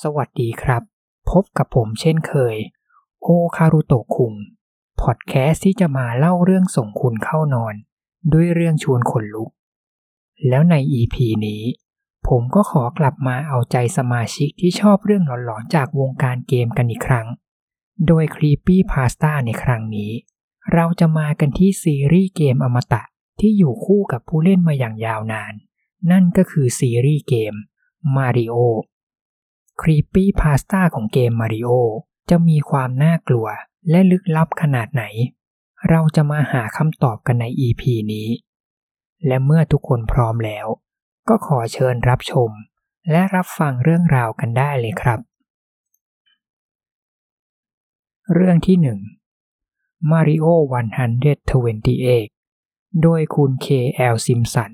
สวัสดีครับ พบกับผมเช่นเคย โอคารุโตะคุงพอดแคสต์ที่จะมาเล่าเรื่องส่งคุณเข้านอน ด้วยเรื่องชวนขนลุก แล้วใน EP นี้ ผมก็ขอกลับมาเอาใจสมาชิกที่ชอบเรื่องหลอนๆจากวงการเกมกันอีกครั้ง โดย Creepy Pasta ในครั้งนี้ เราจะมากันที่ซีรีส์เกมอมตะที่อยู่คู่กับผู้เล่นมาอย่างยาวนาน นั่นก็คือซีรีส์เกม Mario Creepy Pasta ของเกม Mario จะมีความน่ากลัวและลึกลับขนาดไหน เราจะมาหาคำตอบกันใน EP นี้ และเมื่อทุกคนพร้อมแล้ว ก็ขอเชิญรับชม และรับฟังเรื่องราวกันได้เลยครับ เรื่องที่1 Mario 128 โดยคุณ K.L. Simpson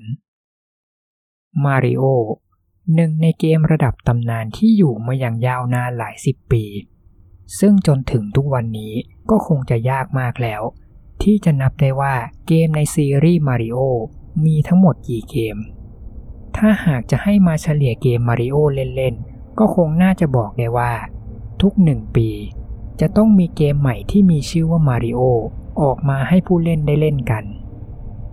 Mario หนึ่งในเกมระดับตำนานที่อยู่มาอย่างยาวนานหลายสิบปี ซึ่งจนถึงทุกวันนี้ก็คงจะยากมากแล้ว ที่จะนับได้ว่าเกมในซีรีส์มาริโอมีทั้งหมดกี่เกม ถ้าหากจะให้มาเฉลี่ยเกมมาริโอเล่นๆ ก็คงน่าจะบอกได้ว่า ทุกหนึ่งปี จะต้องมีเกมใหม่ที่มีชื่อว่ามาริโอออกมาให้ผู้เล่นได้เล่นกัน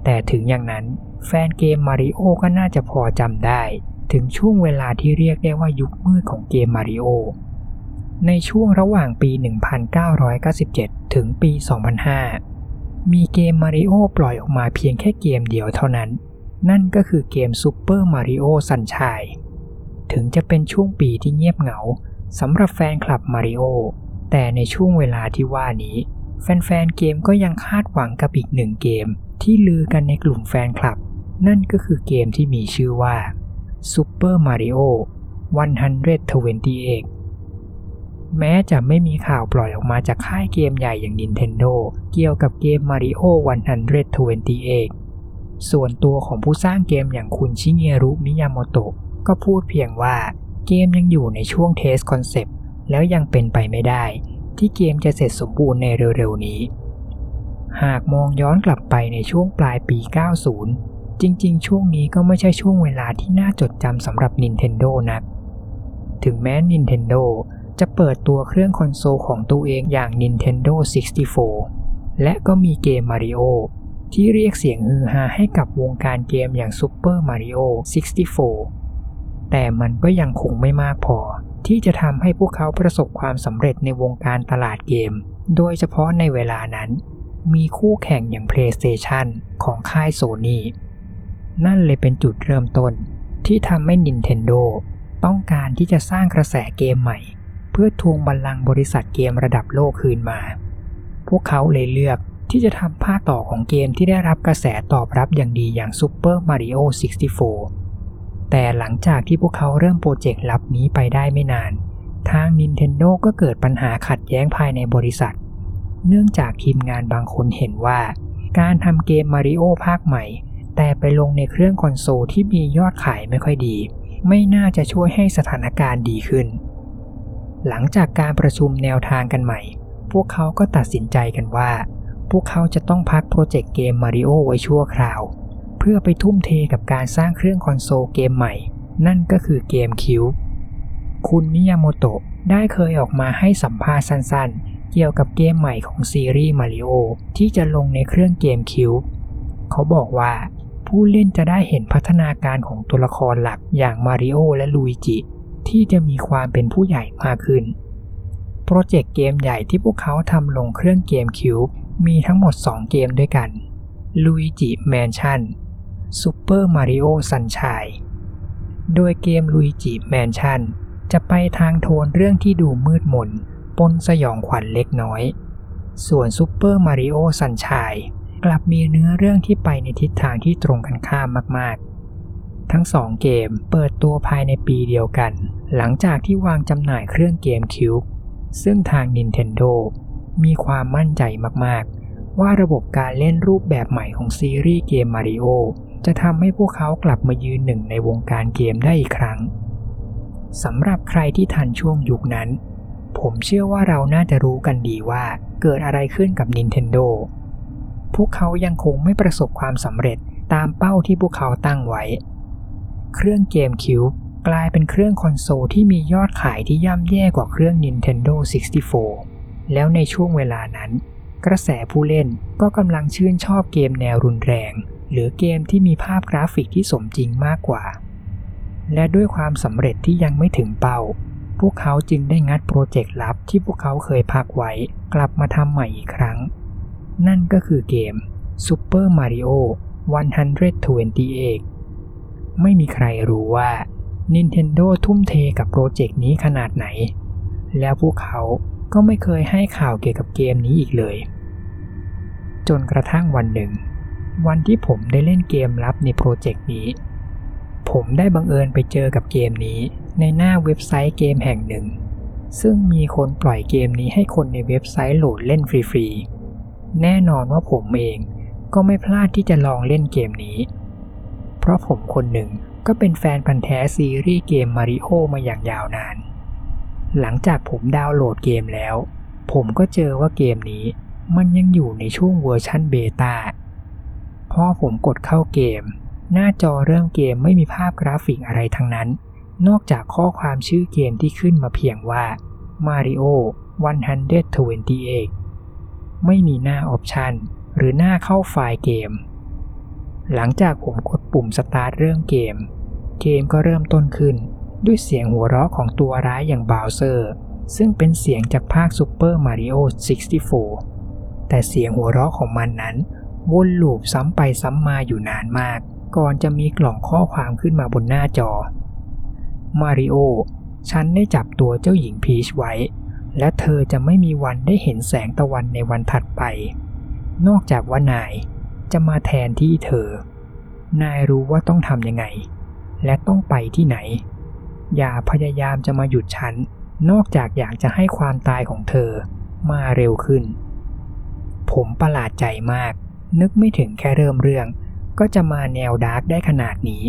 แต่ถึงอย่างนั้นแฟนเกมมาริโอก็น่าจะพอจำได้ ถึงช่วงเวลาที่เรียกได้ว่ายุคมืดของเกมมาริโอ ในช่วงระหว่างปี 1997 ถึงปี 2005 มีเกมมาริโอปล่อยออกมาเพียงแค่เกมเดียวเท่านั้น นั่นก็คือเกม Super Mario Sunshineถึงจะเป็นช่วงปีที่เงียบเหงาสำหรับแฟนคลับมาริโอแต่ในช่วงเวลาที่ว่านี้ แฟนๆเกมก็ยังคาดหวังกับอีกหนึ่งเกมที่ลือกันในกลุ่มแฟนคลับ นั่นก็คือเกมที่มีชื่อว่า Super Mario 128 แม้จะไม่มีข่าวปล่อยออกมาจากค่ายเกมใหญ่อย่าง Nintendo เกี่ยวกับเกม Mario 128 ส่วนตัวของผู้สร้างเกมอย่างคุณชิเงรุมิยาโมโตะก็พูดเพียงว่าเกมยังอยู่ในช่วง test concept แล้วยังเป็นไปไม่ได้ ที่เกมจะเสร็จสมบูรณ์ในเร็วๆนี้ หากมองย้อนกลับไปในช่วงปลายปี 90 จริงๆ ช่วงนี้ก็ไม่ใช่ช่วงเวลาที่น่าจดจำสำหรับ Nintendo นักถึงแม้ Nintendo จะเปิดตัวเครื่องคอนโซลของตัวเองอย่าง Nintendo 64 และก็มีเกม Mario ที่เรียกเสียงฮือฮาให้กับวงการเกมอย่าง Super Mario 64 แต่มันก็ยังคงไม่มากพอ ที่จะทำให้พวกเขาประสบความสำเร็จในวงการตลาดเกม โดยเฉพาะในเวลานั้น มีคู่แข่งอย่าง PlayStation ของค่าย Sony นั่ นั่นเลยเป็นจุดเริ่มต้นที่ทำให้ Nintendo ต้องการที่จะสร้างกระแสเกมใหม่ เพื่อทวงบัลลังก์บริษัทเกมระดับโลกคืนมา พวกเขาเลยเลือกที่จะทำภาคต่อของเกมที่ได้รับกระแสตอบรับอย่างดีอย่าง Super Mario 64 แต่หลังจากที่พวกเขาเริ่มโปรเจกต์ลับนี้ไปได้ไม่นาน ทาง Nintendo ก็เกิดปัญหาขัดแย้งภายในบริษัท เนื่องจากทีมงานบางคนเห็นว่า การทำเกม Mario ภาคใหม่ แต่ไปลงในเครื่องคอนโซลที่มียอดขายไม่ค่อยดี ไม่น่าจะช่วยให้สถานการณ์ดีขึ้น หลังจากการประชุมแนวทางกันใหม่ พวกเขาก็ตัดสินใจกันว่า พวกเขาจะต้องพักโปรเจกต์เกมมาริโอไว้ชั่วคราว เพื่อไปทุ่มเทกับการสร้างเครื่องคอนโซลเกมใหม่ นั่นก็คือ GameCube คุณมิยาโมโตะได้เคยออกมาให้สัมภาษณ์สั้นๆ เกี่ยวกับเกมใหม่ของซีรีส์มาริโอที่จะลงในเครื่อง GameCube เขาบอกว่า ผู้เล่นจะได้เห็นพัฒนาการของตัวละครหลักอย่างมาริโอและลุยจิ ที่จะมีความเป็นผู้ใหญ่มากขึ้น โปรเจกต์เกมใหญ่ที่พวกเขาทำลงเครื่อง GameCube มีทั้งหมด 2 เกมด้วยกัน Luigi's Mansion Super Mario Sunshine โดยเกม Luigi's Mansion จะไปทางโทนเรื่องที่ดูมืดมนปนสยองขวัญเล็กน้อย ส่วน Super Mario Sunshine กลับมีเนื้อเรื่องที่ไปในทิศทางที่ตรงกันข้ามมาก ๆ ทั้งสองเกมเปิดตัวภายในปีเดียวกัน หลังจากที่วางจำหน่ายเครื่องเกมคิวซึ่งทาง Nintendo มีความมั่นใจมาก ๆ ว่าระบบการเล่นรูปแบบใหม่ของซีรีส์เกมมาริโอจะทำให้พวกเขากลับมายืนหนึ่งในวงการเกมได้อีกครั้งสำหรับใครที่ทันช่วงยุคนั้น ผมเชื่อว่าเราน่าจะรู้กันดีว่าเกิดอะไรขึ้นกับ Nintendo พวกเขายังคงไม่ประสบความสำเร็จตามเป้าที่พวกเขาตั้งไว้ เครื่อง GameCube กลายเป็นเครื่องคอนโซลที่มียอดขายที่ย่ำแย่กว่าเครื่อง Nintendo 64 แล้วในช่วงเวลานั้น กระแสผู้เล่นก็กำลังชื่นชอบเกมแนวรุนแรง หรือเกมที่มีภาพกราฟิกที่สมจริงมากกว่า และด้วยความสำเร็จที่ยังไม่ถึงเป้า พวกเขาจึงได้งัดโปรเจกต์ลับที่พวกเขาเคยพักไว้ กลับมาทำใหม่อีกครั้ง นั่นก็คือเกม Super Mario 128 ไม่มีใครรู้ว่า Nintendo ทุ่มเทกับโปรเจกต์นี้ขนาดไหน แล้วพวกเขาก็ไม่เคยให้ข่าวเกี่ยวกับเกมนี้อีกเลย จนกระทั่งวันหนึ่ง วันที่ผมได้เล่นเกมลับในโปรเจกต์นี้ ผมได้บังเอิญไปเจอกับเกมนี้ในหน้าเว็บไซต์เกมแห่งหนึ่ง ซึ่งมีคนปล่อยเกมนี้ให้คนในเว็บไซต์โหลดเล่นฟรีๆ แน่นอนว่าผมเองก็ไม่พลาดที่จะลองเล่นเกมนี้ เพราะผมคนหนึ่งก็เป็นแฟนพันธุ์แท้ซีรีส์เกมมาริโอมาอย่างยาวนาน หลังจากผมดาวน์โหลดเกมแล้ว ผมก็เจอว่าเกมนี้มันยังอยู่ในช่วงเวอร์ชัน beta พอผมกดเข้าเกม หน้าจอเริ่มเกมไม่มีภาพกราฟิกอะไรทั้งนั้น นอกจากข้อความชื่อเกมที่ขึ้นมาเพียงว่า Mario 128 ไม่มีหน้า option หรือหน้าเข้าไฟล์เกม หลังจากผมกดปุ่มสตาร์ทเริ่มเกม เกมก็เริ่มต้นขึ้น ด้วยเสียงหัวเราะของตัวร้ายอย่างบาวเซอร์ ซึ่งเป็นเสียงจากภาค Super Mario 64 แต่เสียงหัวเราะของมันนั้น วนลูปซ้ำไปซ้ำมาอยู่นานมาก ก่อนจะมีกล่องข้อความขึ้นมาบนหน้าจอมาริโอฉันได้จับตัวเจ้าหญิงพีชไว้ และเธอจะไม่มีวันได้เห็นแสงตะวันในวันถัดไป นอกจากว่านายจะมาแทนที่เธอ นายรู้ว่าต้องทำยังไง และต้องไปที่ไหน อย่าพยายามจะมาหยุดฉัน นอกจากอยากจะให้ความตายของเธอมาเร็วขึ้น ผมประหลาดใจมาก นึกไม่ถึงแค่เริ่มเรื่อง ก็จะมาแนว dark ได้ขนาดนี้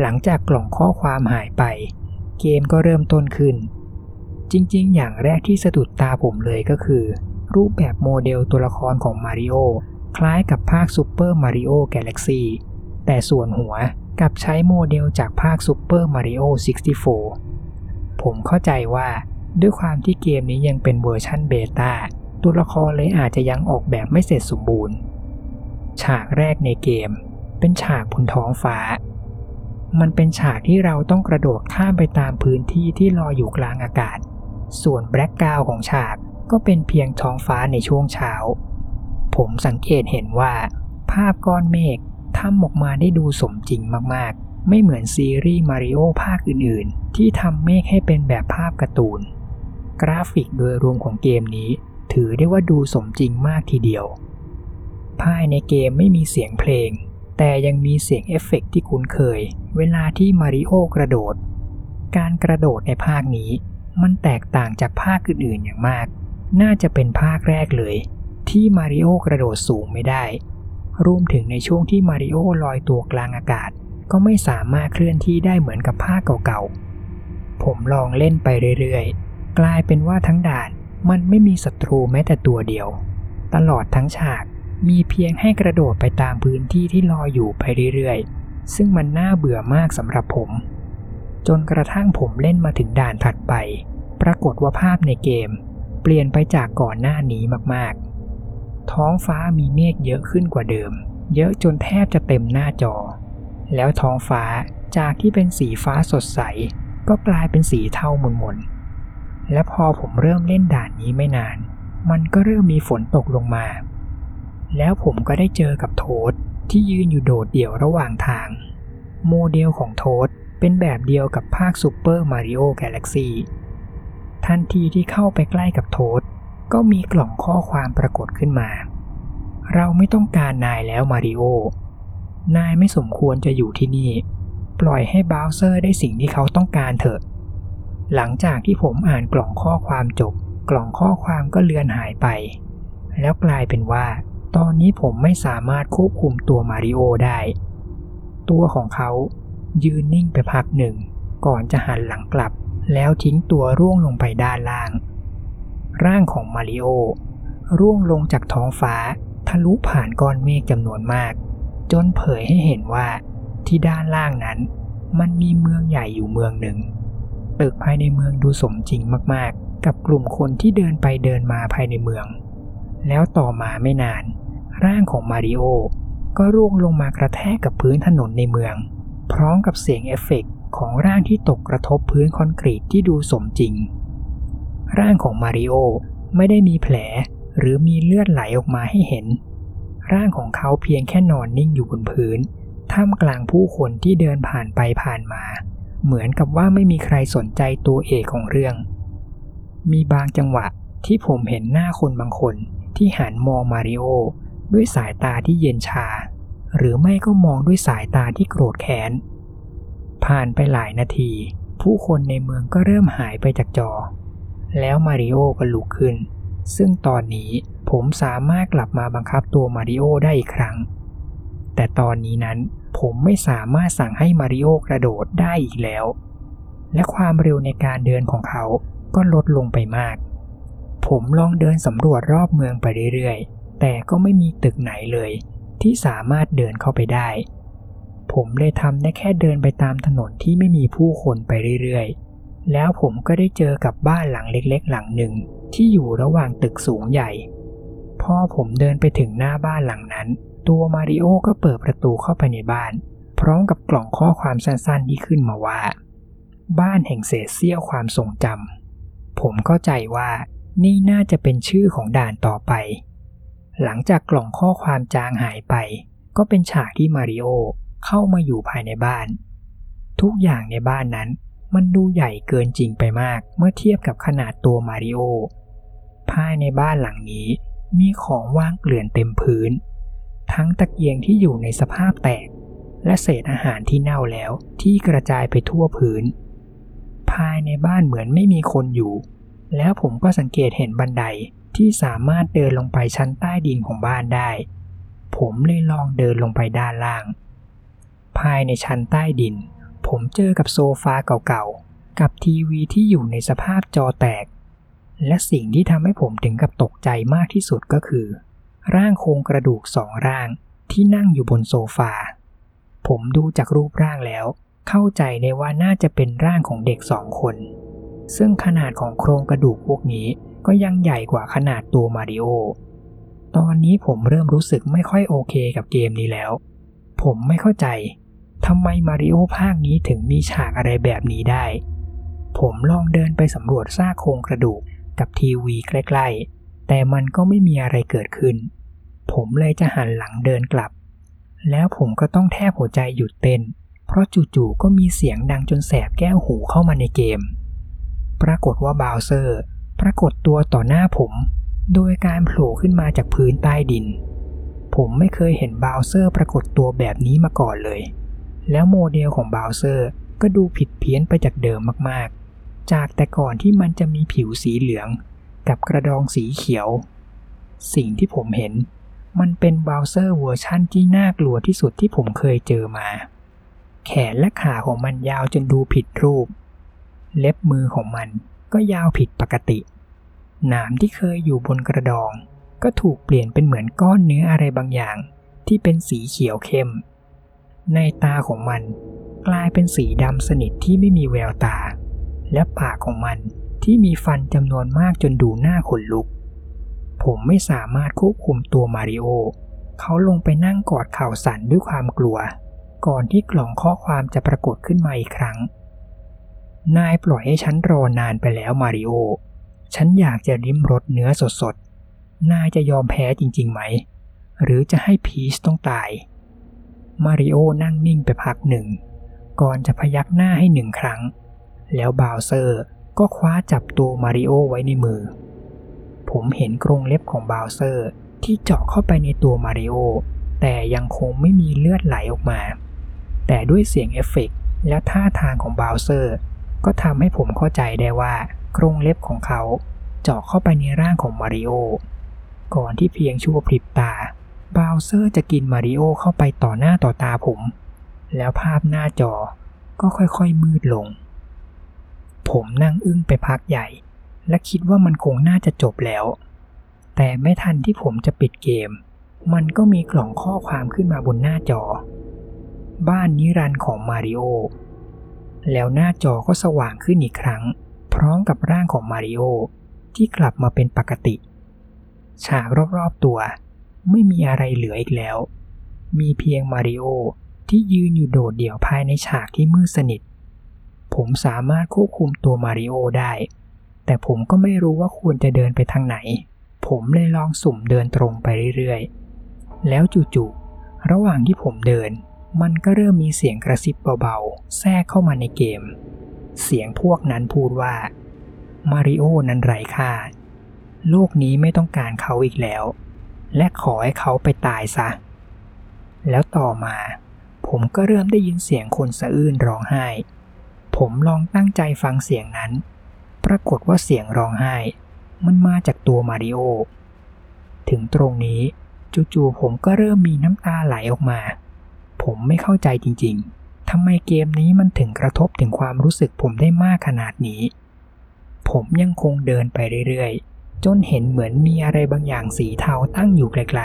หลังจากกล่องข้อความหายไป เกมก็เริ่มต้นขึ้น จริงๆ อย่างแรกที่สะดุดตาผมเลยก็คือ รูปแบบโมเดลตัวละครของมาริโอคล้ายกับภาค Super Mario Galaxy แต่ส่วนหัวกลับใช้โมเดลจากภาค Super Mario 64 ผมเข้าใจว่าด้วยความที่เกมนี้ยังเป็นเวอร์ชันเบต้าตัวละครเลยอาจจะยังออกแบบไม่เสร็จสมบูรณ์ ฉากแรกในเกม เป็นฉากบนท้องฟ้า มันเป็นฉากที่เราต้องกระโดดข้ามไปตามพื้นที่ที่ลอยอยู่กลางอากาศ ส่วน background ของฉากก็เป็นเพียงท้องฟ้าในช่วงเช้า ผมสังเกตเห็นว่า ภาพก้อนเมฆทำออกมาได้ดูสมจริงมากๆ ไม่เหมือนซีรีส์มาริโอภาคอื่นๆ ที่ทำเมฆให้เป็นแบบภาพการ์ตูน กราฟิกโดยรวมของเกมนี้ ถือได้ว่าดูสมจริงมากทีเดียว ภายในเกมไม่มีเสียงเพลง แต่ยังมีเสียงเอฟเฟกต์ที่คุ้นเคย เวลาที่มาริโอกระโดด การกระโดดในภาคนี้ มันแตกต่างจากภาคอื่นๆอย่างมาก น่าจะเป็นภาคแรกเลย ที่มาริโอกระโดดสูงไม่ได้ รวมถึงในช่วงที่มาริโอลอยตัวกลางอากาศ ก็ไม่สามารถเคลื่อนที่ได้เหมือนกับภาคเก่าๆ ผมลองเล่นไปเรื่อยๆ กลายเป็นว่าทั้งด่านมันไม่มีศัตรูแม้แต่ตัวเดียว ตลอดทั้งฉากมีเพียงให้กระโดดไปตามพื้นที่ที่ลอยอยู่ไปเรื่อยๆ ซึ่งมันน่าเบื่อมากสำหรับผม จนกระทั่งผมเล่นมาถึงด่านถัดไป ปรากฏว่าภาพในเกม เปลี่ยนไปจากก่อนหน้านี้มากๆ ท้องฟ้ามีเมฆเยอะขึ้นกว่าเดิม เยอะจนแทบจะเต็มหน้าจอ แล้วท้องฟ้าจากที่เป็นสีฟ้าสดใส ก็กลายเป็นสีเทาหม่นๆ และพอผมเริ่มเล่นด่านนี้ไม่นาน มันก็เริ่มมีฝนตกลงมา แล้วผมก็ได้เจอกับโทษที่ยืนอยู่โดดเดี่ยวระหว่างทาง โมเดลของ Toad เป็นแบบเดียวกับภาคซูเปอร์มาริโอกาแล็กซี่ทันทีที่เข้าไปใกล้กับ Toad ก็มีกล่องข้อความปรากฏขึ้นมา เราไม่ต้องการนายแล้วมาริโอ นายไม่สมควรจะอยู่ที่นี่ ปล่อยให้บาวเซอร์ได้สิ่งที่เขาต้องการเถอะ หลังจากที่ผมอ่านกล่องข้อความจบ กล่องข้อความก็เลือนหายไป แล้วกลายเป็นว่า ตอนนี้ผมไม่สามารถควบคุมตัวมาริโอได้ ตัวของเขา ยืนนิ่งไปพักหนึ่ง ก่อนจะหันหลังกลับ แล้วทิ้งตัวร่วงลงไปด้านล่าง ร่างของมาริโอร่วงลงจากท้องฟ้า ทะลุผ่านก้อนเมฆจำนวนมาก จนเผยให้เห็นว่าที่ด้านล่างนั้น มันมีเมืองใหญ่อยู่เมืองหนึ่ง ตึกภายในเมืองดูสมจริงมากๆ กับกลุ่มคนที่เดินไปเดินมาภายในเมือง แล้วต่อมาไม่นาน ร่างของมาริโอก็ร่วงลงมากระแทกกับพื้นถนนในเมือง พร้อมกับเสียงเอฟเฟกต์ของร่างที่ตกกระทบพื้นคอนกรีตที่ดูสมจริง ร่างของมาริโอไม่ได้มีแผลหรือมีเลือดไหลออกมาให้เห็น ร่างของเขาเพียงแค่นอนนิ่งอยู่บนพื้น ท่ามกลางผู้คนที่เดินผ่านไปผ่านมา เหมือนกับว่าไม่มีใครสนใจตัวเอกของเรื่อง มีบางจังหวะที่ผมเห็นหน้าคนบางคนที่หันมองมาริโอด้วยสายตาที่เย็นชา หรือไม่ก็มองด้วยสายตาที่โกรธแค้น ผ่านไปหลายนาที ผู้คนในเมืองก็เริ่มหายไปจากจอ แล้วมาริโอก็ลุกขึ้น ซึ่งตอนนี้ผมสามารถกลับมาบังคับตัวมาริโอได้อีกครั้ง แต่ตอนนี้นั้นผมไม่สามารถสั่งให้มาริโอกระโดดได้อีกแล้ว และความเร็วในการเดินของเขาก็ลดลงไปมาก ผมลองเดินสำรวจรอบเมืองไปเรื่อยๆ แต่ก็ไม่มีตึกไหนเลย ที่สามารถเดินเข้าไปได้ ผมเลยทำได้แค่เดินไปตามถนนที่ไม่มีผู้คนไปเรื่อยๆ แล้วผมก็ได้เจอกับบ้านหลังเล็กๆ หลังหนึ่งที่อยู่ระหว่างตึกสูงใหญ่ พอผมเดินไปถึงหน้าบ้านหลังนั้น ตัวมาริโอก็เปิดประตูเข้าไปในบ้าน พร้อมกับกล่องข้อความสั้นๆที่ขึ้นมาว่า บ้านแห่งเศษเสี้ยวความทรงจำผมเข้าใจว่านี่น่าจะเป็นชื่อของด่านต่อไป หลังจากกล่องข้อความจางหายไป ก็เป็นฉากที่มาริโอเข้ามาอยู่ภายในบ้าน ทุกอย่างในบ้านนั้นมันดูใหญ่เกินจริงไปมากเมื่อเทียบกับขนาดตัวมาริโอภายในบ้านหลังนี้มีของว่างเกลื่อนเต็มพื้น ทั้งตะเกียงที่อยู่ในสภาพแตก และเศษอาหารที่เน่าแล้วที่กระจายไปทั่วพื้น ภายในบ้านเหมือนไม่มีคนอยู่ แล้วผมก็สังเกตเห็นบันได ที่สามารถเดินลงไปชั้นใต้ดินของบ้านได้ ผมเลยลองเดินลงไปด้านล่าง ภายในชั้นใต้ดิน ผมเจอกับโซฟาเก่าๆ กับทีวีที่อยู่ในสภาพจอแตก และสิ่งที่ทำให้ผมถึงกับตกใจมากที่สุดก็คือ ร่างโครงกระดูกสองร่างที่นั่งอยู่บนโซฟา ผมดูจากรูปร่างแล้ว เข้าใจได้ว่าน่าจะเป็นร่างของเด็กสองคน ซึ่งขนาดของโครงกระดูกพวกนี้ ก็ยังใหญ่กว่าขนาดตัวมาริโอ ตอนนี้ผมเริ่มรู้สึกไม่ค่อยโอเคกับเกมนี้แล้ว ผมไม่เข้าใจทำไมมาริโอภาคนี้ถึงมีฉากอะไรแบบนี้ได้ ผมลองเดินไปสำรวจซากโครงกระดูกกับทีวีใกล้ๆ แต่มันก็ไม่มีอะไรเกิดขึ้น ผมเลยจะหันหลังเดินกลับ แล้วผมก็ต้องแทบหัวใจหยุดเต้น เพราะจู่ๆก็มีเสียงดังจนแสบแก้วหูเข้ามาในเกม ปรากฏว่าบาวเซอร์ ปรากฏตัวต่อหน้าผม โดยการโผล่ขึ้นมาจากพื้นใต้ดิน ผมไม่เคยเห็นบาวเซอร์ปรากฏตัวแบบนี้มาก่อนเลย แล้วโมเดลของบาวเซอร์ก็ดูผิดเพี้ยนไปจากเดิมมากๆ จากแต่ก่อนที่มันจะมีผิวสีเหลือง กับกระดองสีเขียว สิ่งที่ผมเห็น มันเป็นบาวเซอร์เวอร์ชั่นที่น่ากลัวที่สุดที่ผมเคยเจอมา แขนและขาของมันยาวจนดูผิดรูป เล็บมือของมันก็ยาวผิดปกติ หนามที่เคยอยู่บนกระดอง ก็ถูกเปลี่ยนเป็นเหมือนก้อนเนื้ออะไรบางอย่าง ที่เป็นสีเขียวเข้ม ในตาของมันกลายเป็นสีดำสนิทที่ไม่มีแววตา และปากของมันที่มีฟันจำนวนมากจนดูหน้าขนลุก ผมไม่สามารถควบคุมตัวมาริโอ เขาลงไปนั่งกอดเข่าสั่นด้วยความกลัว ก่อนที่กล่องข้อความจะปรากฏขึ้นมาอีกครั้ง นายปล่อยให้ฉันรอนานไปแล้วมาริโอ ฉันอยากจะริมรสเนื้อสดๆ นายจะยอมแพ้จริงๆไหม หรือจะให้พีชต้องตาย มาริโอนั่งนิ่งไปพักหนึ่ง ก่อนจะพยักหน้าให้หนึ่งครั้ง แล้วบาวเซอร์ก็คว้าจับตัวมาริโอไว้ในมือ ผมเห็นกรงเล็บของบาวเซอร์ที่เจาะเข้าไปในตัวมาริโอแต่ยังคงไม่มีเลือดไหลออกมา แต่ด้วยเสียงเอฟเฟกต์และท่าทางของบาวเซอร์ก็ทำให้ผมเข้าใจได้ว่า กรงเล็บของเขาเจาะเข้าไปในร่างของมาริโอ ก่อนที่เพียงชั่วพริบตา บาวเซอร์จะกินมาริโอเข้าไปต่อหน้าต่อตาผม แล้วภาพหน้าจอก็ค่อยๆมืดลง ผมนั่งอึ้งไปพักใหญ่ และคิดว่ามันคงน่าจะจบแล้ว แต่ไม่ทันที่ผมจะปิดเกม มันก็มีกล่องข้อความขึ้นมาบนหน้าจอ บ้านนิรันดร์ของมาริโอ แล้วหน้าจอก็สว่างขึ้นอีกครั้ง พร้อมกับร่างของมาริโอที่กลับมาเป็นปกติ ฉากรอบๆตัวไม่มีอะไรเหลืออีกแล้ว มีเพียงมาริโอที่ยืนอยู่โดดเดี่ยวภายในฉากที่มืดสนิท ผมสามารถควบคุมตัวมาริโอได้ แต่ผมก็ไม่รู้ว่าควรจะเดินไปทางไหน ผมเลยลองสุ่มเดินตรงไปเรื่อยๆ แล้วจู่ๆ ระหว่างที่ผมเดิน มันก็เริ่มมีเสียงกระซิบเบาๆ แทรกเข้ามาในเกม เสียงพวกนั้นพูดว่ามาริโอนั้นไร้ค่า โลกนี้ไม่ต้องการเขาอีกแล้ว และขอให้เขาไปตายซะ แล้วต่อมา ผมก็เริ่มได้ยินเสียงคนสะอื้นร้องไห้ ผมลองตั้งใจฟังเสียงนั้น ปรากฏว่าเสียงร้องไห้ มันมาจากตัวมาริโอ ถึงตรงนี้จู่ๆผมก็เริ่มมีน้ำตาไหลออกมา ผมไม่เข้าใจจริงๆ ทำไมเกมนี้มันถึงกระทบถึงความรู้สึกผมได้มากขนาดนี้ ผมยังคงเดินไปเรื่อยๆ จนเห็นเหมือนมีอะไรบางอย่างสีเทาตั้งอยู่ไกล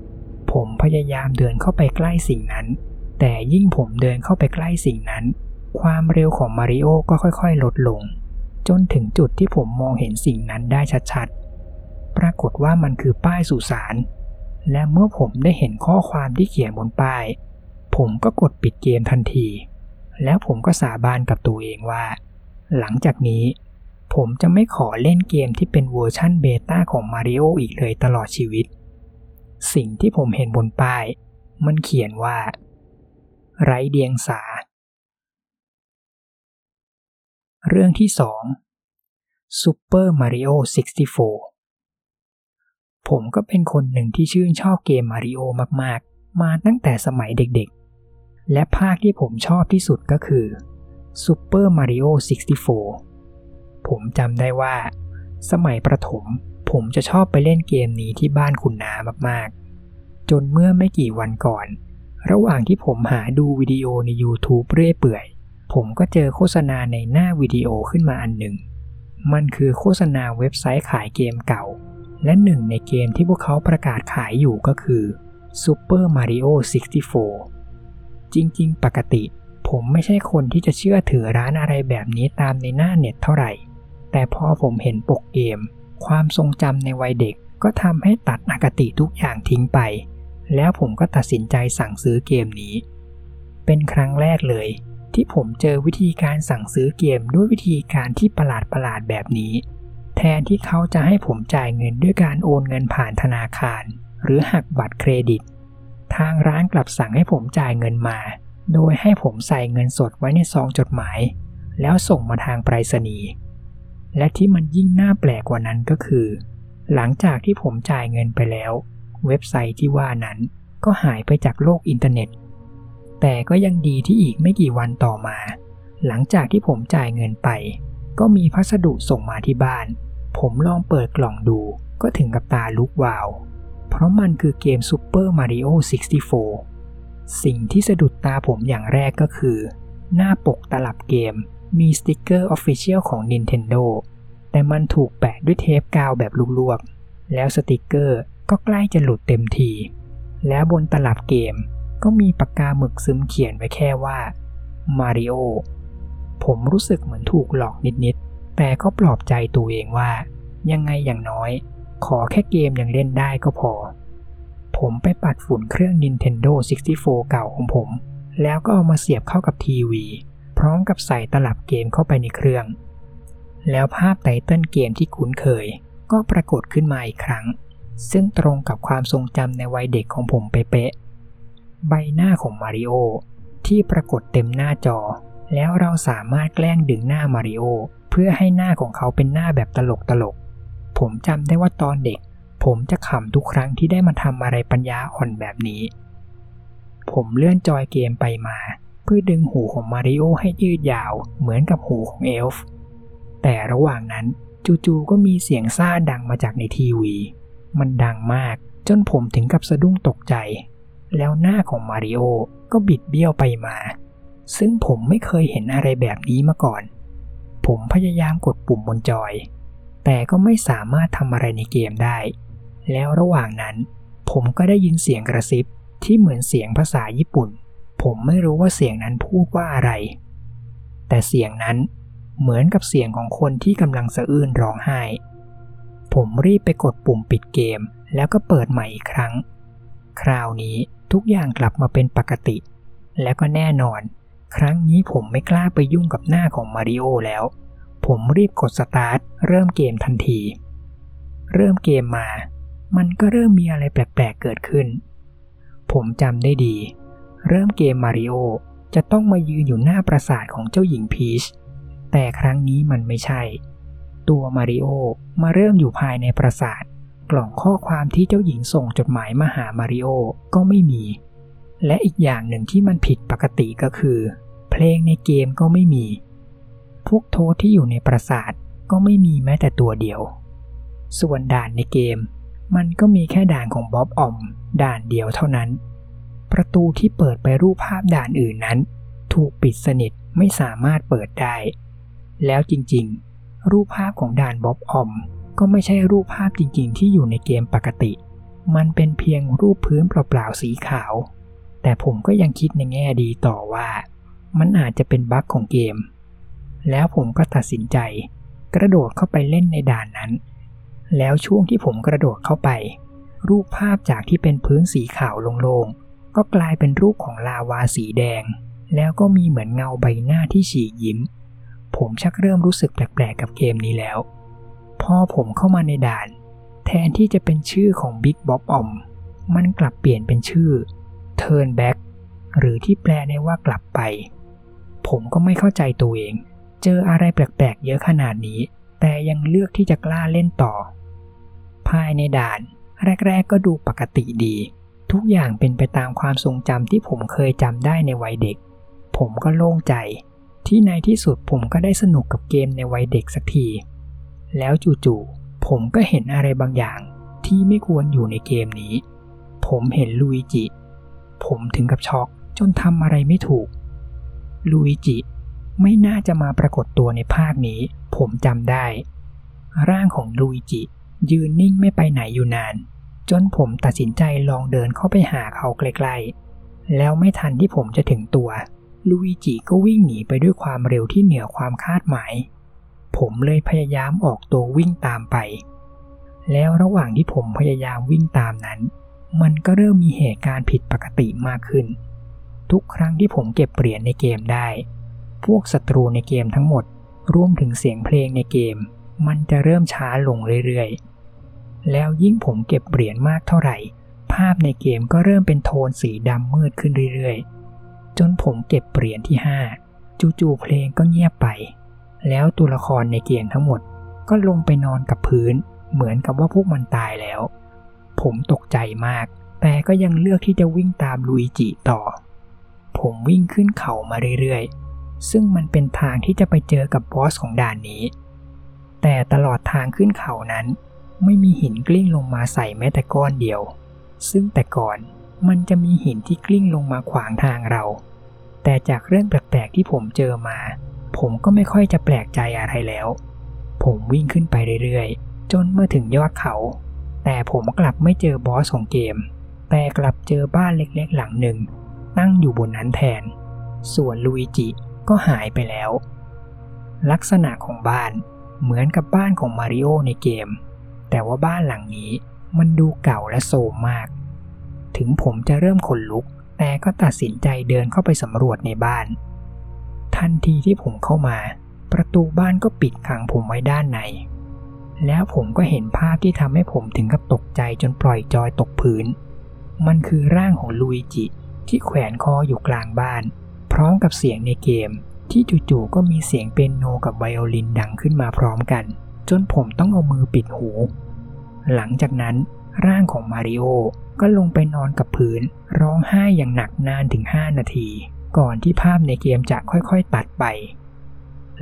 ๆ ผมพยายามเดินเข้าไปใกล้สิ่งนั้น แต่ยิ่งผมเดินเข้าไปใกล้สิ่งนั้น ความเร็วของมาริโอก็ค่อยๆ ลดลง จนถึงจุดที่ผมมองเห็นสิ่งนั้นได้ชัดๆ ปรากฏว่ามันคือป้ายสุสาน และเมื่อผมได้เห็นข้อความที่เขียนบนป้าย ผมก็กดปิดเกมทันที แล้วผมก็สาบานกับตัวเองว่า หลังจากนี้ ผมจะไม่ขอเล่นเกมที่เป็นเวอร์ชั่นเบต้าของมาริโออีกเลยตลอดชีวิต สิ่งที่ผมเห็นบนป้าย มันเขียนว่า ไร้เดียงสา เรื่องที่2 Super Mario 64 ผมก็เป็นคนหนึ่งที่ชื่นชอบเกมมาริโอมากๆ มาตั้งแต่สมัยเด็กๆ และภาคที่ผมชอบที่สุดก็คือ Super Mario 64 ผมจำได้ว่า สมัยประถมผมจะชอบไปเล่นเกมนี้ที่บ้านคุณนามากๆ จนเมื่อไม่กี่วันก่อน ระหว่างที่ผมหาดูวิดีโอใน YouTube เรื่อยเปื่อย ผมก็เจอโฆษณาในหน้าวิดีโอขึ้นมาอันหนึ่ง มันคือโฆษณาเว็บไซต์ขายเกมเก่า และหนึ่งในเกมที่พวกเขาประกาศขายอยู่ก็คือ Super Mario 64 จริง ๆ ปกติ ผมไม่ใช่คนที่จะเชื่อถือร้านอะไรแบบนี้ตามในหน้าเน็ตเท่าไหร่ แต่พอผมเห็นปกเกม ความทรงจำในวัยเด็กก็ทำให้ตัดอคติทุกอย่างทิ้งไป แล้วผมก็ตัดสินใจสั่งซื้อเกมนี้ เป็นครั้งแรกเลย ที่ผมเจอวิธีการสั่งซื้อเกมด้วยวิธีการที่ประหลาดประหลาดแบบนี้ แทนที่เขาจะให้ผมจ่ายเงินด้วยการโอนเงินผ่านธนาคาร หรือหักบัตรเครดิต ทางร้านกลับสั่งให้ผมจ่ายเงินมา โดยให้ผมใส่เงินสดไว้ในซองจดหมาย แล้วส่งมาทางไปรษณีย์ และที่มันยิ่งน่าแปลกกว่านั้นก็คือ หลังจากที่ผมจ่ายเงินไปแล้ว เว็บไซต์ที่ว่านั้นก็หายไปจากโลกอินเทอร์เน็ต แต่ก็ยังดีที่อีกไม่กี่วันต่อมา หลังจากที่ผมจ่ายเงินไป ก็มีพัสดุส่งมาที่บ้าน ผมลองเปิดกล่องดูก็ถึงกับตาลุกวาว เพราะมันคือเกม Super Mario 64 สิ่งที่สะดุดตาผมอย่างแรกก็คือ หน้าปกตลับเกมมีสติกเกอร์ Official ของ Nintendo แต่มันถูกแปะด้วยเทปกาวแบบลวกๆ แล้วสติกเกอร์ก็ใกล้จะหลุดเต็มที แล้วบนตลับเกมก็มีปากกาหมึกซึมเขียนไว้แค่ว่า Mario ผมรู้สึกเหมือนถูกหลอกนิดๆ แต่ก็ปลอบใจตัวเองว่า ยังไงอย่างน้อย ขอแค่เกมยังเล่นได้ก็พอ ผมไปปัดฝุ่นเครื่อง Nintendo 64 เก่าของผม แล้วก็เอามาเสียบเข้ากับทีวี พร้อมกับใส่ตลับเกมเข้าไปในเครื่อง แล้วภาพไตเติลเกมที่คุ้นเคย ก็ปรากฏขึ้นมาอีกครั้ง ซึ่งตรงกับความทรงจำในวัยเด็กของผมเป๊ะๆใบหน้าของมาริโอที่ปรากฏเต็มหน้าจอ แล้วเราสามารถแกล้งดึงหน้ามาริโอเพื่อให้หน้าของเขาเป็นหน้าแบบตลกๆ ผมจำได้ว่าตอนเด็ก ผมจะขำทุกครั้งที่ได้มาทำอะไรปัญญาอ่อนแบบนี้ ผมเลื่อนจอยเกมไปมา เพื่อดึงหูของมาริโอให้ยืดยาวเหมือนกับหูของเอลฟ์ แต่ระหว่างนั้นจู่ๆก็มีเสียงซ่าดังมาจากในทีวี มันดังมากจนผมถึงกับสะดุ้งตกใจ แล้วหน้าของมาริโอก็บิดเบี้ยวไปมา ซึ่งผมไม่เคยเห็นอะไรแบบนี้มาก่อน ผมพยายามกดปุ่มบนจอย แต่ก็ไม่สามารถทำอะไรในเกมได้ แล้วระหว่างนั้น ผมก็ได้ยินเสียงกระซิบที่เหมือนเสียงภาษาญี่ปุ่น ผมไม่รู้ว่าเสียงนั้นพูดว่าอะไร แต่เสียงนั้นเหมือนกับเสียงของคนที่กำลังสะอื้นร้องไห้ ผมรีบไปกดปุ่มปิดเกม แล้วก็เปิดใหม่อีกครั้ง คราวนี้ทุกอย่างกลับมาเป็นปกติ และก็แน่นอน ครั้งนี้ผมไม่กล้าไปยุ่งกับหน้าของมาริโอแล้ว ผมรีบกดสตาร์ทเริ่มเกมทันที เริ่มเกมมา มันก็เริ่มมีอะไรแปลกๆเกิดขึ้น ผมจำได้ดี เริ่มเกมมาริโอจะต้องมายืนอยู่หน้าปราสาทของเจ้าหญิงพีช แต่ครั้งนี้มันไม่ใช่ ตัวมาริโอมาเริ่มอยู่ภายในปราสาท กล่องข้อความที่เจ้าหญิงส่งจดหมายมาหามาริโอก็ไม่มี และอีกอย่างหนึ่งที่มันผิดปกติก็คือ เพลงในเกมก็ไม่มี พวกโทษที่อยู่ในปราสาทก็ไม่มีแม้แต่ตัวเดียว ส่วนด่านในเกม มันก็มีแค่ด่านของบ๊อบออมด่านเดียวเท่านั้น ประตูที่เปิดไปรูปภาพด่านอื่นนั้น ถูกปิดสนิทไม่สามารถเปิดได้ แล้วจริงๆ รูปภาพของด่านบ๊อบออมก็ไม่ใช่รูปภาพจริงๆ ที่อยู่ในเกมปกติ มันเป็นเพียงรูปพื้นเปล่าๆสีขาว แต่ผมก็ยังคิดในแง่ดีต่อว่า มันอาจจะเป็นบั๊กของเกม แล้วผมก็ตัดสินใจ กระโดดเข้าไปเล่นในด่านนั้น แล้วช่วงที่ผมกระโดดเข้าไป รูปภาพจากที่เป็นพื้นสีขาวโล่งๆก็กลายเป็นรูปของลาวาสีแดง แล้วก็มีเหมือนเงาใบหน้าที่ฉีกยิ้ม ผมชักเริ่มรู้สึกแปลกๆกับเกมนี้แล้ว พอผมเข้ามาในด่าน แทนที่จะเป็นชื่อของ Big Bob o m มันกลับเปลี่ยนเป็นชื่อ Turn Back หรือที่แปลได้ว่ากลับไป ผมก็ไม่เข้าใจตัวเอง เจออะไรแปลกๆเยอะขนาดนี้ แต่ยังเลือกที่จะกล้าเล่นต่อ ภายในด่าน แรก ๆ ก็ดูปกติดี ทุกอย่างเป็นไปตามความทรงจำที่ผมเคยจำได้ในวัยเด็ก ผมก็โล่งใจ ที่ในที่สุดผมก็ได้สนุกกับเกมในวัยเด็กสักที แล้วจู่ๆผมก็เห็นอะไรบางอย่างที่ไม่ควรอยู่ในเกมนี้ ผมเห็นลุยจิ ผมถึงกับช็อกจนทำอะไรไม่ถูก ลุยจิ ไม่น่าจะมาปรากฏตัวในภาคนี้ ผมจำได้ ร่างของลุยจิ ยืนนิ่งไม่ไปไหนอยู่นาน จนผมตัดสินใจลองเดินเข้าไปหาเขาใกล้ๆ แล้วไม่ทันที่ผมจะถึงตัว ลุยจิก็วิ่งหนีไปด้วยความเร็วที่เหนือความคาดหมาย ผมเลยพยายามออกตัววิ่งตามไป แล้วระหว่างที่ผมพยายามวิ่งตามนั้น มันก็เริ่มมีเหตุการณ์ผิดปกติมากขึ้น ทุกครั้งที่ผมเก็บเหรียญในเกมได้ พวกศัตรูในเกมทั้งหมด รวมถึงเสียงเพลงในเกม มันจะเริ่มช้าลงเรื่อยๆ แล้วยิ่งผมเก็บเหรียญมากเท่าไหร่ ภาพในเกมก็เริ่มเป็นโทนสีดำมืดขึ้นเรื่อยๆ จนผมเก็บเหรียญที่ 5 จู่ๆเพลงก็เงียบไป แล้วตัวละครในเกมทั้งหมด ก็ลงไปนอนกับพื้น เหมือนกับว่าพวกมันตายแล้ว ผมตกใจมาก แต่ก็ยังเลือกที่จะวิ่งตามลุยจิต่อ ผมวิ่งขึ้นเขามาเรื่อยๆ ซึ่งมันเป็นทางที่จะไปเจอกับบอสของด่านนี้ แต่ตลอดทางขึ้นเขานั้น ไม่มีหินกลิ้งลงมาใส่แม้แต่ก้อนเดียว ซึ่งแต่ก่อนมันจะมีหินที่กลิ้งลงมาขวางทางเรา แต่จากเรื่องแปลกๆที่ผมเจอมา ผมก็ไม่ค่อยจะแปลกใจอะไรแล้ว ผมวิ่งขึ้นไปเรื่อยๆ จนเมื่อถึงยอดเขา แต่ผมกลับไม่เจอบอสของเกม แต่กลับเจอบ้านเล็กๆหลังหนึ่งตั้งอยู่บนนั้นแทน ส่วนลุยจิ ก็หายไปแล้ว ลักษณะของบ้านเหมือนกับบ้านของมาริโอในเกม แต่ว่าบ้านหลังนี้มันดูเก่าและโทรมมาก ถึงผมจะเริ่มขนลุก แต่ก็ตัดสินใจเดินเข้าไปสำรวจในบ้าน ทันทีที่ผมเข้ามา ประตูบ้านก็ปิดขังผมไว้ด้านใน แล้วผมก็เห็นภาพที่ทำให้ผมถึงกับตกใจจนปล่อยจอยตกพื้น มันคือร่างของลุยจิที่แขวนคออยู่กลางบ้าน ร้อมกับเสียงในเกม ที่จู่ๆก็มีเสียงเปียโนกับไวโอลินดังขึ้นมาพร้อมกัน จนผมต้องเอามือปิดหู หลังจากนั้นร่างของมาริโอก็ลงไปนอนกับพื้น ร้องไห้อย่างหนักนานถึง 5 นาที ก่อนที่ภาพในเกมจะค่อยๆตัดไป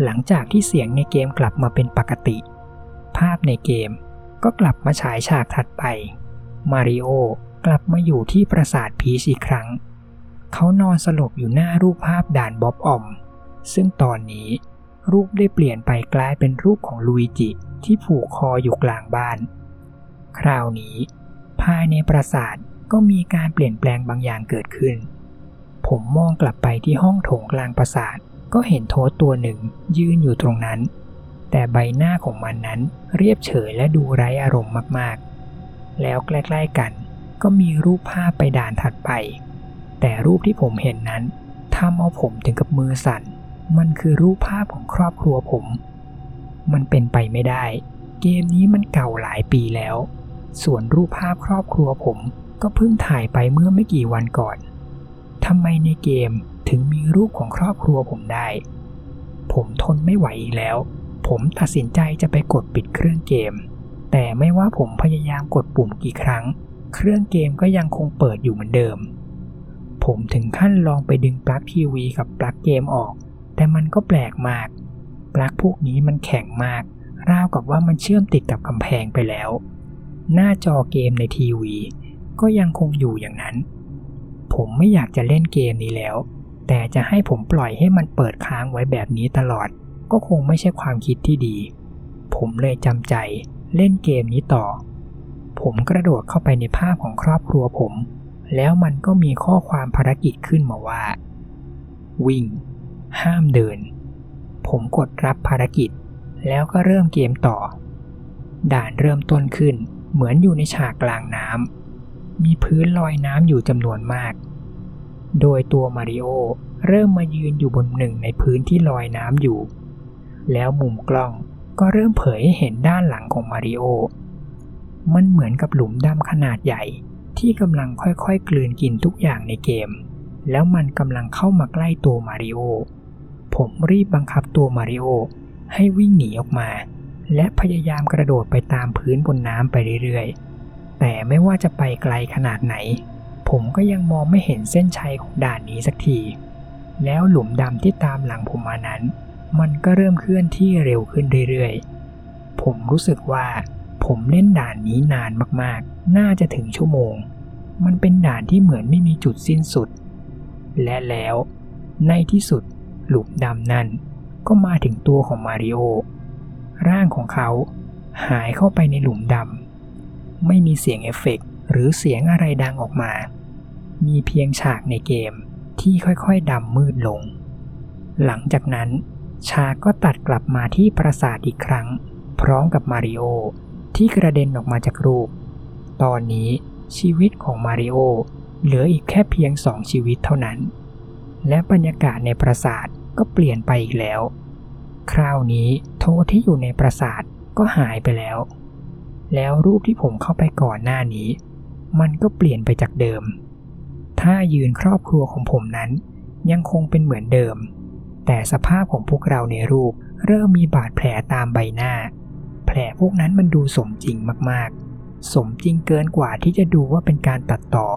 หลังจากที่เสียงในเกมกลับมาเป็นปกติ ภาพในเกมก็กลับมาฉายฉากถัดไป มาริโอกลับมาอยู่ที่ปราสาทพีชอีกครั้ง เขานอนสลบอยู่หน้ารูปภาพด่านบ๊อบออม ซึ่งตอนนี้รูปได้เปลี่ยนไปกลายเป็นรูปของลุยจิที่ผูกคออยู่กลางบ้าน คราวนี้ ภายในปราสาทก็มีการเปลี่ยนแปลงบางอย่างเกิดขึ้น ผมมองกลับไปที่ห้องโถงกลางปราสาทก็เห็นโทษตัวหนึ่งยืนอยู่ตรงนั้น แต่ใบหน้าของมันนั้นเรียบเฉยและดูไร้อารมณ์มากๆ แล้วใกล้ๆกันก็มีรูปภาพไปด่านถัดไป แต่รูปที่ผมเห็นนั้นทำเอาผมถึงกับมือสั่น มันคือรูปภาพของครอบครัวผม มันเป็นไปไม่ได้ เกมนี้มันเก่าหลายปีแล้ว ส่วนรูปภาพครอบครัวผมก็เพิ่งถ่ายไปเมื่อไม่กี่วันก่อนทำไมในเกมถึงมีรูปของครอบครัวผมได้ ผมทนไม่ไหวอีกแล้ว ผมตัดสินใจจะไปกดปิดเครื่องเกม แต่ไม่ว่าผมพยายามกดปุ่มกี่ครั้ง เครื่องเกมก็ยังคงเปิดอยู่เหมือนเดิม ผมถึงขั้นลองไปดึงปลั๊กทีวีกับปลั๊กเกมออก แต่มันก็แปลกมาก ปลั๊กพวกนี้มันแข็งมาก ราวกับว่ามันเชื่อมติดกับกำแพงไปแล้ว หน้าจอเกมในทีวี ก็ยังคงอยู่อย่างนั้น ผมไม่อยากจะเล่นเกมนี้แล้ว แต่จะให้ผมปล่อยให้มันเปิดค้างไว้แบบนี้ตลอด ก็คงไม่ใช่ความคิดที่ดี ผมเลยจำใจเล่นเกมนี้ต่อ ผมกระโดดเข้าไปในภาพของครอบครัวผม แล้วมันก็มีข้อความภารกิจขึ้นมาว่า วิ่ง ห้ามเดิน ผมกดรับภารกิจ แล้วก็เริ่มเกมต่อ ด่านเริ่มต้นขึ้น เหมือนอยู่ในฉากกลางน้ำมีพื้นลอยน้ำอยู่จำนวนมาก โดยตัวมาริโอเริ่มมายืนอยู่บนหนึ่งในพื้นที่ลอยน้ำอยู่ แล้วมุมกล้องก็เริ่มเผยให้เห็นด้านหลังของมาริโอ มันเหมือนกับหลุมดำขนาดใหญ่ ที่กำลังค่อยๆกลืนกินทุกอย่างในเกม แล้วมันกำลังเข้ามาใกล้ตัวมาริโอ ผมรีบบังคับตัวมาริโอให้วิ่งหนีออกมา และพยายามกระโดดไปตามพื้นบนน้ำไปเรื่อยๆ แต่ไม่ว่าจะไปไกลขนาดไหน ผมก็ยังมองไม่เห็นเส้นชัยของด่านนี้สักที แล้วหลุมดำที่ตามหลังผมมานั้น มันก็เริ่มเคลื่อนที่เร็วขึ้นเรื่อยๆ ผมรู้สึกว่าผมเล่นด่านนี้นานมากๆ น่าจะถึงชั่วโมง มันเป็นด่านที่เหมือนไม่มีจุดสิ้นสุด และแล้วในที่สุดหลุมดำนั่นก็มาถึงตัวของมาริโอ ร่างของเขาหายเข้าไปในหลุมดำ ไม่มีเสียงเอฟเฟกต์หรือเสียงอะไรดังออกมา มีเพียงฉากในเกมที่ค่อยๆดำมืดลง หลังจากนั้น ฉากก็ตัดกลับมาที่ปราสาทอีกครั้ง พร้อมกับมาริโอที่กระเด็นออกมาจากรูป ตอนนี้ชีวิตของมาริโอเหลืออีกแค่เพียงสองชีวิตเท่านั้น และบรรยากาศในปราสาทก็เปลี่ยนไปอีกแล้ว คราวนี้โทที่อยู่ในปราสาทก็หายไปแล้ว แล้วรูปที่ผมเข้าไปก่อนหน้านี้ มันก็เปลี่ยนไปจากเดิม ถ้ายืนครอบครัวของผมนั้น ยังคงเป็นเหมือนเดิม แต่สภาพของพวกเราในรูปเริ่มมีบาดแผลตามใบหน้า แผลพวกนั้นมันดูสมจริงมากๆ สมจริงเกินกว่าที่จะดูว่าเป็นการตัดต่อ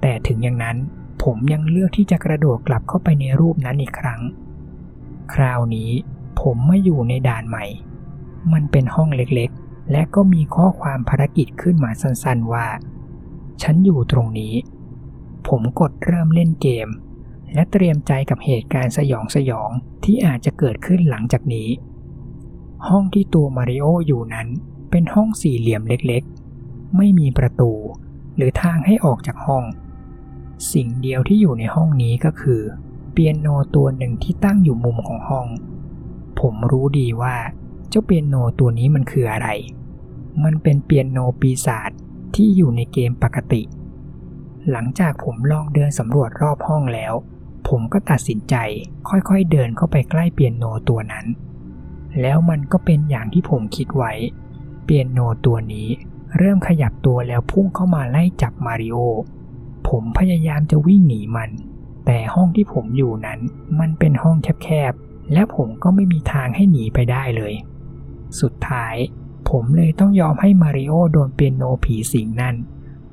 แต่ถึงอย่างนั้นผมยังเลือกที่จะกระโดดกลับเข้าไปในรูปนั้นอีกครั้ง คราวนี้ผมไม่อยู่ในด่านใหม่ มันเป็นห้องเล็กๆ และก็มีข้อความภารกิจขึ้นมาสั้นๆว่า ฉันอยู่ตรงนี้ ผมกดเริ่มเล่นเกม และเตรียมใจกับเหตุการณ์สยองสยองที่อาจจะเกิดขึ้นหลังจากนี้ ห้องที่ตัวมาริโออยู่นั้นเป็นห้องสี่เหลี่ยมเล็กๆ ไม่มีประตู หรือทางให้ออกจากห้อง สิ่งเดียวที่อยู่ในห้องนี้ก็คือ เปียโนตัวหนึ่งที่ตั้งอยู่มุมของห้อง ผมรู้ดีว่า เจ้าเปียโนตัวนี้มันคืออะไร มันเป็นเปียโนปีศาจที่อยู่ในเกมปกติ หลังจากผมลองเดินสำรวจรอบห้องแล้ว ผมก็ตัดสินใจค่อยๆเดินเข้าไปใกล้เปียโนตัวนั้น แล้วมันก็เป็นอย่างที่ผมคิดไว้ เปียโนตัวนี้ เริ่มขยับตัวแล้วพุ่งเข้ามาไล่จับมาริโอ ผมพยายามจะวิ่งหนีมัน แต่ห้องที่ผมอยู่นั้น มันเป็นห้องแคบๆ และผมก็ไม่มีทางให้หนีไปได้เลย สุดท้าย ผมเลยต้องยอมให้มาริโอโดนเปียโนผีสิงนั่น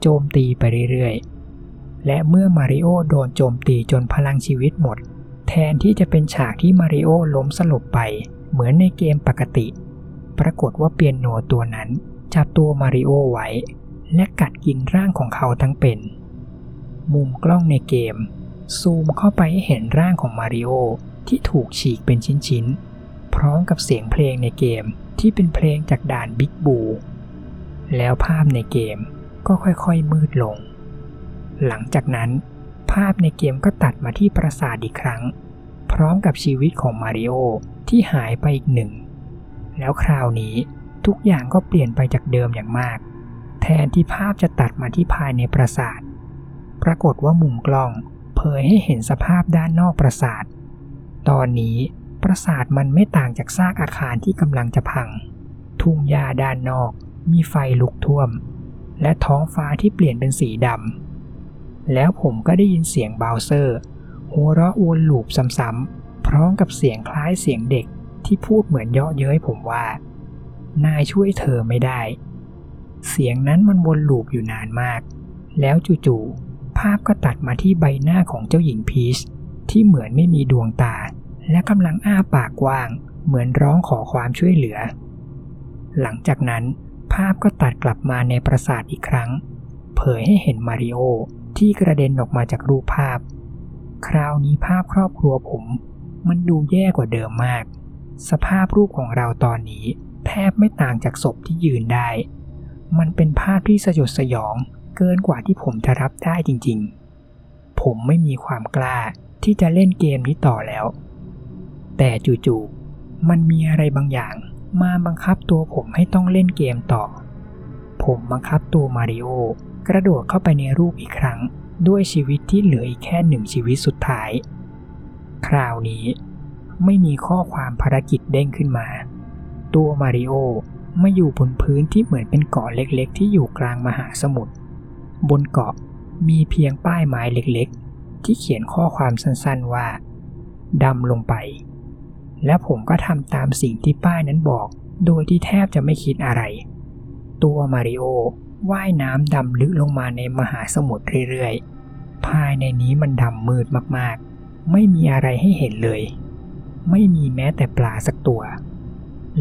โจมตีไปเรื่อยๆ และเมื่อมาริโอโดนโจมตีจนพลังชีวิตหมด แทนที่จะเป็นฉากที่มาริโอล้มสลบไป เหมือนในเกมปกติ ปรากฏว่าเปียโนตัวนั้น จับตัวมาริโอไว้ และกัดกินร่างของเขาทั้งเป็น มุมกล้องในเกม ซูมเข้าไปให้เห็นร่างของมาริโอที่ถูกฉีกเป็นชิ้นๆ พร้อมกับเสียงเพลงในเกมที่เป็นเพลงจากด่านบิ๊กบู แล้วภาพในเกมก็ค่อยๆมืดลง หลังจากนั้น ภาพในเกมก็ตัดมาที่ปราสาทอีกครั้ง พร้อมกับชีวิตของมาริโอที่หายไปอีกหนึ่ง แล้วคราวนี้ ทุกอย่างก็เปลี่ยนไปจากเดิมอย่างมาก แทนที่ภาพจะตัดมาที่ภายในปราสาท ปรากฏว่ามุมกล้องเผยให้เห็นสภาพด้านนอกปราสาท ตอนนี้ปราสาทมันไม่ต่างจากซากอาคารที่กำลังจะพัง ทุ่งหญ้าด้านนอกมีไฟลุกท่วม และท้องฟ้าที่เปลี่ยนเป็นสีดำ แล้วผมก็ได้ยินเสียงบาวเซอร์ หัวเราะวนลูปซ้ำๆ พร้อมกับเสียงคล้ายเสียงเด็กที่พูดเหมือนเยาะเย้ยผมว่า นายช่วยเธอไม่ได้ เสียงนั้นมันวนลูปอยู่นานมาก แล้วจู่ๆภาพก็ตัดมาที่ใบหน้าของเจ้าหญิงพีชที่เหมือนไม่มีดวงตา และกำลังอ้าปากกว้าง เหมือนร้องขอความช่วยเหลือ หลังจากนั้นภาพก็ตัดกลับมาในปราสาทอีกครั้ง เผยให้เห็นมาริโอที่กระเด็นออกมาจากรูปภาพ คราวนี้ภาพครอบครัวผม มันดูแย่กว่าเดิมมาก สภาพรูปของเราตอนนี้ แทบไม่ต่างจากศพที่ยืนได้ มันเป็นภาพที่สยดสยองเกินกว่าที่ผมจะรับได้จริงๆ ผมไม่มีความกล้าที่จะเล่นเกมนี้ต่อแล้ว แต่จู่ๆ มันมีอะไรบางอย่างมาบังคับตัวผมให้ต้องเล่นเกมต่อ ผมบังคับตัวมาริโอกระโดดเข้าไปในรูปอีกครั้งด้วยชีวิตที่เหลืออีกแค่หนึ่งชีวิตสุดท้าย คราวนี้ไม่มีข้อความภารกิจเด้งขึ้นมา ตัวมาริโอมาอยู่บนพื้นที่เหมือนเป็นเกาะเล็กๆ ที่อยู่กลางมหาสมุทร บนเกาะมีเพียงป้ายไม้เล็กๆ ที่เขียนข้อความสั้นๆว่า ดำลงไป และผมก็ทำตามสิ่งที่ป้ายนั้นบอก โดยที่แทบจะไม่คิดอะไร ตัวมาริโอว่ายน้ำดำลึกลงมาในมหาสมุทรเรื่อยๆ ภายในนี้มันดำมืดมากๆ ไม่มีอะไรให้เห็นเลย ไม่มีแม้แต่ปลาสักตัว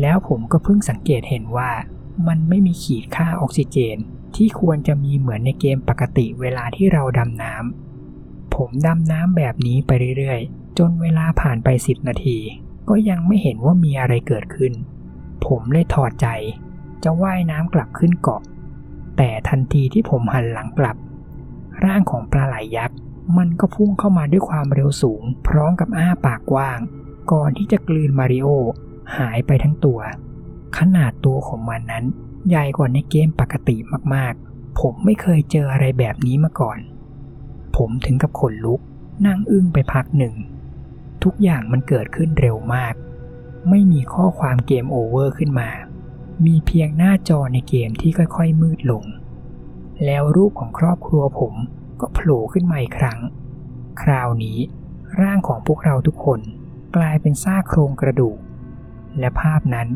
แล้วผมก็เพิ่งสังเกตเห็นว่า มันไม่มีขีดค่าออกซิเจน ที่ควรจะมีเหมือนในเกมปกติเวลาที่เราดำน้ำผมดำน้ำแบบนี้ไปเรื่อยๆ จนเวลาผ่านไปสิบนาที ก็ยังไม่เห็นว่ามีอะไรเกิดขึ้น ผมเลยถอดใจ จะว่ายน้ำกลับขึ้นเกาะ แต่ทันทีที่ผมหันหลังกลับ ร่างของปลาไหลยักษ์มันก็พุ่งเข้ามาด้วยความเร็วสูง พร้อมกับอ้าปากกว้าง ก่อนที่จะกลืนมาริโอ หายไปทั้งตัว ขนาดตัวของมันนั้น ใหญ่กว่าในเกมปกติมากๆ ผมไม่เคยเจออะไรแบบนี้มาก่อน ผมถึงกับขนลุก นั่งอึ้งไปพักหนึ่ง ทุกอย่างมันเกิดขึ้นเร็วมาก ไม่มีข้อความ game over ขึ้นมา มีเพียงหน้าจอในเกมที่ค่อยๆ มืดลง แล้วรูปของครอบครัวผมก็โผล่ขึ้นมาอีกครั้ง คราวนี้ร่างของพวกเราทุกคนกลายเป็นซากโครงกระดูก และภาพนั้น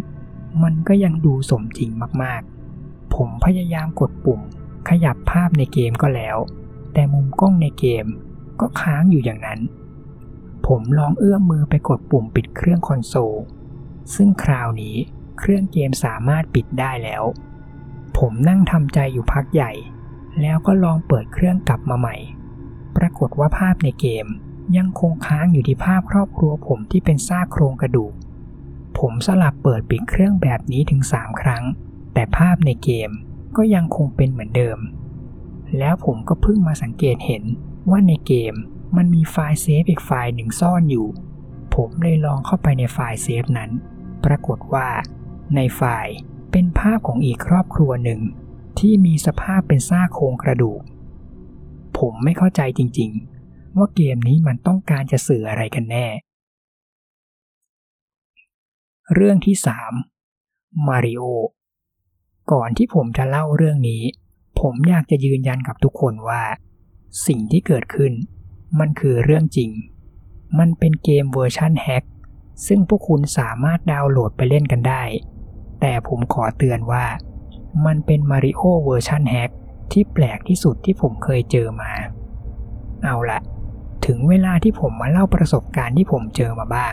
มันก็ยังดูสมจริงมากๆ ผมพยายามกดปุ่ม ขยับภาพในเกมก็แล้ว แต่มุมกล้องในเกมก็ค้างอยู่อย่างนั้น ผมลองเอื้อมมือไปกดปุ่มปิดเครื่องคอนโซล ซึ่งคราวนี้เครื่องเกมสามารถปิดได้แล้ว ผมนั่งทำใจอยู่พักใหญ่ แล้วก็ลองเปิดเครื่องกลับมาใหม่ ปรากฏว่าภาพในเกมยังคงค้างอยู่ที่ภาพครอบครัวผมที่เป็นซากโครงกระดูก ผมสลับเปิดปิดเครื่องแบบนี้ถึง 3 ครั้ง แต่ภาพในเกมก็ยังคงเป็นเหมือนเดิม แล้วผมก็เพิ่งมาสังเกตเห็นว่าในเกมมันมีไฟล์เซฟอีกไฟล์หนึ่งซ่อนอยู่ ผมเลยลองเข้าไปในไฟล์เซฟนั้น ปรากฏว่า ในไฟล์เป็นภาพของอีกครอบครัวหนึ่ง ที่มีสภาพเป็นซากโครงกระดูก ผมไม่เข้าใจจริงๆ ว่าเกมนี้มันต้องการจะสื่ออะไรกันแน่ เรื่องที่3มาริโอก่อนที่ผมจะเล่าเรื่องนี้ ผมอยากจะยืนยันกับทุกคนว่า สิ่งที่เกิดขึ้น มันคือเรื่องจริง มันเป็นเกมเวอร์ชันแฮ็กซึ่งพวกคุณสามารถดาวน์โหลดไปเล่นกันได้ แต่ผมขอเตือนว่า มันเป็นมาริโอเวอร์ชันแฮ็กที่แปลกที่สุดที่ผมเคยเจอมา เอาละถึงเวลาที่ผมมาเล่าประสบการณ์ที่ผมเจอมาบ้าง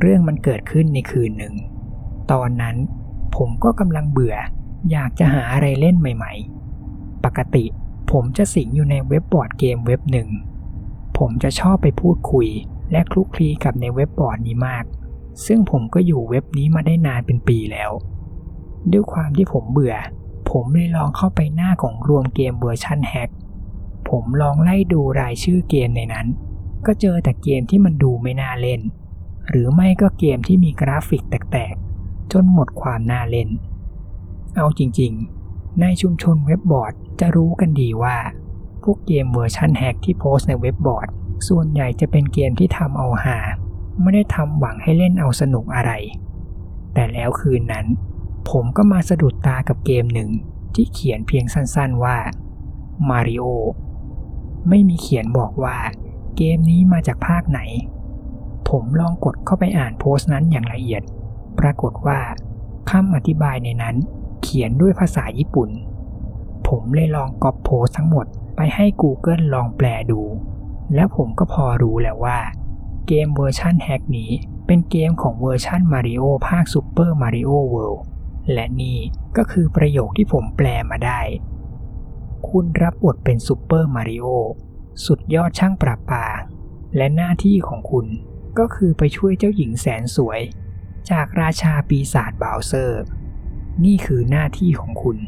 เรื่องมันเกิดขึ้นในคืนหนึ่ง ตอนนั้นผมก็กำลังเบื่อ อยากจะหาอะไรเล่นใหม่ ๆ ปกติผมจะสิงอยู่ในเว็บบอร์ดเกมเว็บหนึ่ง ผมจะชอบไปพูดคุยและคลุกคลีกับในเว็บบอร์ดนี้มาก ซึ่งผมก็อยู่เว็บนี้มาได้นานเป็นปีแล้ว ด้วยความที่ผมเบื่อ ผมเลยลองเข้าไปหน้าของรวมเกมเวอร์ชันแฮก ผมลองไล่ดูรายชื่อเกมในนั้น ก็เจอแต่เกมที่มันดูไม่น่าเล่น หรือไม่ก็เกมที่มีกราฟิกแตกๆ จนหมดความน่าเล่น เอาจริงๆ ในชุมชนเว็บบอร์ดจะรู้กันดีว่า พวกเกมเวอร์ชันแฮกที่โพสต์ในเว็บบอร์ด ส่วนใหญ่จะเป็นเกมที่ทำเอาฮา ไม่ได้ทำหวังให้เล่นเอาสนุกอะไร แต่แล้วคืนนั้น ผมก็มาสะดุดตากับเกมหนึ่งที่เขียนเพียงสั้นๆว่า Mario ไม่มีเขียนบอกว่าเกมนี้มาจากภาคไหน ผมลองกดเข้าไปอ่านโพสต์นั้นอย่างละเอียด ปรากฏว่าคำอธิบายในนั้นเขียนด้วยภาษาญี่ปุ่น ผมเลยลองก๊อปโพสต์ทั้งหมดไปให้ Google ลองแปลดู แล้วผมก็พอรู้แล้วว่า เกมเวอร์ชันแฮกนี้เป็นเกมของเวอร์ชันมาริโอภาค Super Mario World และนี่ก็คือประโยคที่ผมแปลมาได้ คุณรับบทเป็นซูเปอร์มาริโอสุดยอดช่างประปา และหน้าที่ของคุณ ก็คือไปช่วยเจ้าหญิงแสนสวย จากราชาปีศาจบาวเซอร์ นี่คือหน้าที่ของคุณ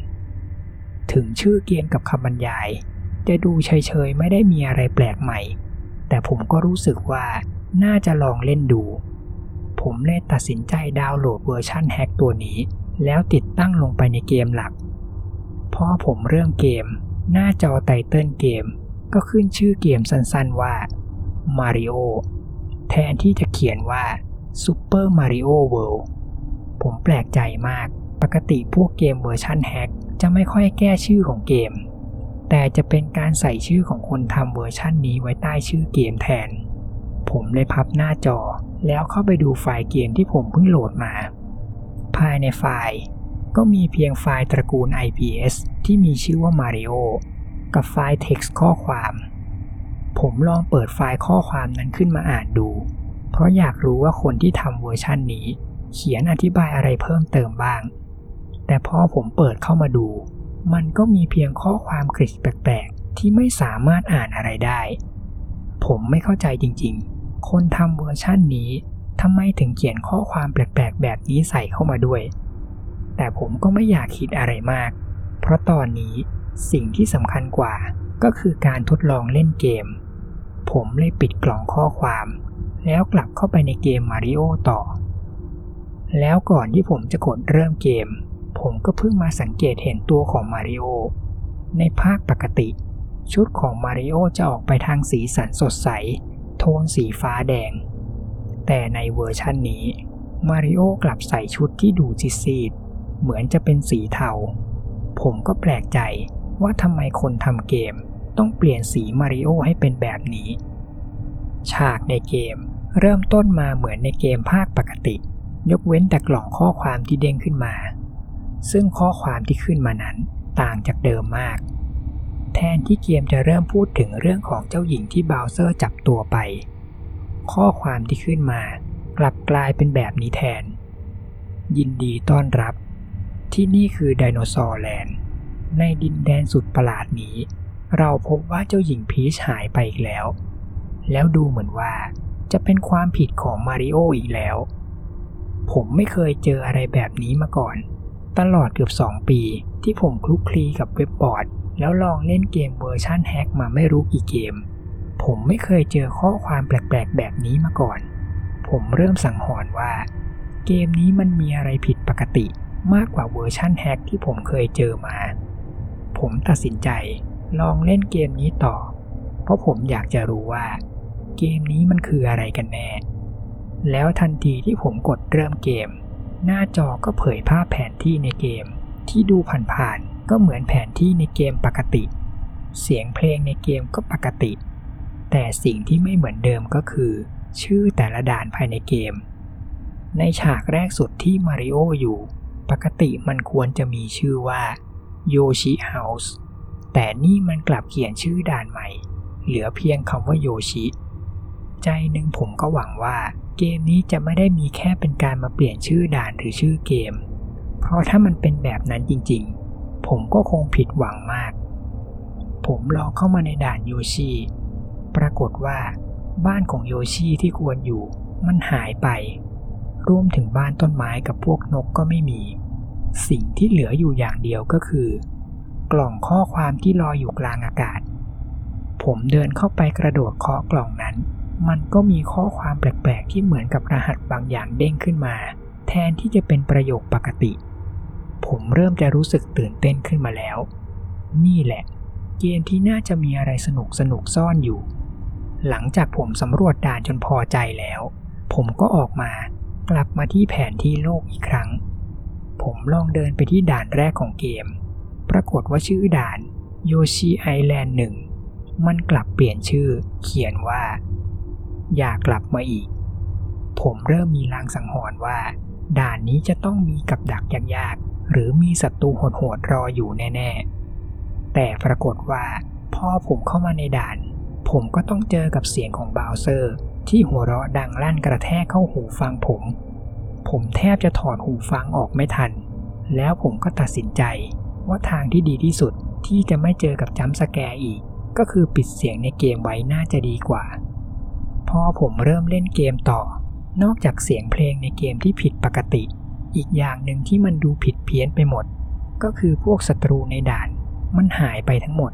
ถึงชื่อเกมกับคำบรรยาย จะดูเฉยๆไม่ได้มีอะไรแปลกใหม่ แต่ผมก็รู้สึกว่าน่าจะลองเล่นดู ผมเลยตัดสินใจดาวน์โหลดเวอร์ชันแฮกตัวนี้ แล้วติดตั้งลงไปในเกมหลัก พอผมเริ่มเกม หน้าจอ title เกม ก็ขึ้นชื่อเกมสั้นๆว่า Mario แทนที่จะเขียนว่า Super Mario World ผมแปลกใจมาก ปกติพวกเกมเวอร์ชันแฮกจะไม่ค่อยแก้ชื่อของเกม แต่จะเป็นการใส่ชื่อของคนทำเวอร์ชันนี้ไว้ใต้ชื่อเกมแทน ผมเลยพับหน้าจอ แล้วเข้าไปดูไฟล์เกมที่ผมเพิ่งโหลดมา ภายในไฟล์ก็มีเพียงไฟล์ตระกูล IPS ที่มีชื่อว่า Mario กับไฟล์ text ข้อความ ผมลองเปิดไฟล์ข้อความนั้นขึ้นมาอ่านดู เพราะอยากรู้ว่าคนที่ทำเวอร์ชันนี้ เขียนอธิบายอะไรเพิ่มเติมบ้าง แต่พอผมเปิดเข้ามาดู มันก็มีเพียงข้อความกริดแปลกๆ ที่ไม่สามารถอ่านอะไรได้ ผมไม่เข้าใจจริงๆ คนทำเวอร์ชันนี้ทำไมถึงเขียนข้อความแปลกๆ แบบนี้ใส่เข้ามาด้วย แต่ผมก็ไม่อยากคิดอะไรมาก เพราะตอนนี้สิ่งที่สำคัญกว่าก็คือการทดลองเล่นเกม ผมเลยปิดกล่องข้อความ แล้วกลับเข้าไปในเกมมาริโอต่อ แล้วก่อนที่ผมจะกดเริ่มเกม ผมก็เพิ่งมาสังเกตเห็นตัวของมาริโอในภาคปกติ ชุดของมาริโอจะออกไปทางสีสันสดใส โทนสีฟ้าแดง แต่ในเวอร์ชันนี้มาริโอกลับใส่ชุดที่ดูซีดๆเหมือนจะเป็นสีเทา ผมก็แปลกใจว่าทำไมคนทำเกม ต้องเปลี่ยนสีมาริโอให้เป็นแบบนี้ ฉากในเกมเริ่มต้นมาเหมือนในเกมภาคปกติ ยกเว้นแต่กล่องข้อความที่เด้งขึ้นมา ซึ่งข้อความที่ขึ้นมานั้นต่างจากเดิมมาก แทนที่เกมจะเริ่มพูดถึงเรื่องของเจ้าหญิงที่บาวเซอร์จับตัวไป ข้อความที่ขึ้นมากลับกลายเป็นแบบนี้แทน ยินดีต้อนรับ ที่นี่คือไดโนเสาร์แลนด์ ในดินแดนสุดประหลาดนี้ เราพบว่าเจ้าหญิงพีชหายไปอีกแล้ว แล้วดูเหมือนว่าจะเป็นความผิดของมาริโออีกแล้ว ผมไม่เคยเจออะไรแบบนี้มาก่อน ตลอดเกือบ 2 ปีที่ผมคลุกคลีกับเว็บบอร์ด แล้วลองเล่นเกมเวอร์ชันแฮกมาไม่รู้กี่เกม ผมไม่เคยเจอข้อความแปลกๆ แบบนี้มาก่อน ผมเริ่มสังหรณ์ว่า เกมนี้มันมีอะไรผิดปกติมากกว่าเวอร์ชันแฮกที่ผมเคยเจอมา ผมตัดสินใจ ลองเล่นเกมนี้ต่อ เพราะผมอยากจะรู้ว่า เกมนี้มันคืออะไรกันแน่ แล้วทันทีที่ผมกดเริ่มเกม หน้าจอก็เผยภาพแผนที่ในเกม ที่ดูผ่านๆก็เหมือนแผนที่ในเกมปกติ เสียงเพลงในเกมก็ปกติ แต่สิ่งที่ไม่เหมือนเดิมก็คือ ชื่อแต่ละด่านภายในเกม ในฉากแรกสุดที่มาริโออยู่ ปกติมันควรจะมีชื่อว่าโยชิเฮาส์ แต่นี่มันกลับเขียนชื่อด่านใหม่ เหลือเพียงคำว่าโยชิ ใจหนึ่งผมก็หวังว่า เกมนี้จะไม่ได้มีแค่เป็นการมาเปลี่ยนชื่อด่านหรือชื่อเกม เพราะถ้ามันเป็นแบบนั้นจริงๆ ผมก็คงผิดหวังมาก ผมลองเข้ามาในด่านโยชิ ปรากฏว่า บ้านของโยชิที่ควรอยู่ มันหายไป รวมถึงบ้านต้นไม้กับพวกนกก็ไม่มี สิ่งที่เหลืออยู่อย่างเดียวก็คือ กล่องข้อความที่ลอยอยู่กลางอากาศ ผมเดินเข้าไปกระโดดเคาะกล่องนั้น มันก็มีข้อความแปลกๆที่เหมือนกับรหัสบางอย่างเด้งขึ้นมา แทนที่จะเป็นประโยคปกติ ผมเริ่มจะรู้สึกตื่นเต้นขึ้นมาแล้ว นี่แหละ เกมที่น่าจะมีอะไรสนุกสนุกซ่อนอยู่ หลังจากผมสำรวจด่านจนพอใจแล้ว ผมก็ออกมากลับมาที่แผนที่โลกอีกครั้ง ผมลองเดินไปที่ด่านแรกของเกม รากฏว่าชื่อด่านโยชิไอแลนด์หนึ่งมันกลับเปลี่ยนชื่อเขียนว่า อยากกลับมาอีก ผมเริ่มมีลางสังหรณ์ว่า ด่านนี้จะต้องมีกับดักยากๆหรือมีศัตรูโหดๆรออยู่แน่ๆ แต่ปรากฏว่าพอผมเข้ามาในด่าน ผมก็ต้องเจอกับเสียงของบาวเซอร์ ที่หัวเราะดังลั่นกระแทกเข้าหูฟังผม ผมแทบจะถอดหูฟังออกไม่ทัน แล้วผมก็ตัดสินใจ ว่าทางที่ดีที่สุดที่จะไม่เจอกับจัมสแกร์อีก ก็คือปิดเสียงในเกมไว้น่าจะดีกว่า พอผมเริ่มเล่นเกมต่อ นอกจากเสียงเพลงในเกมที่ผิดปกติ อีกอย่างหนึ่งที่มันดูผิดเพี้ยนไปหมด ก็คือพวกศัตรูในด่าน มันหายไปทั้งหมด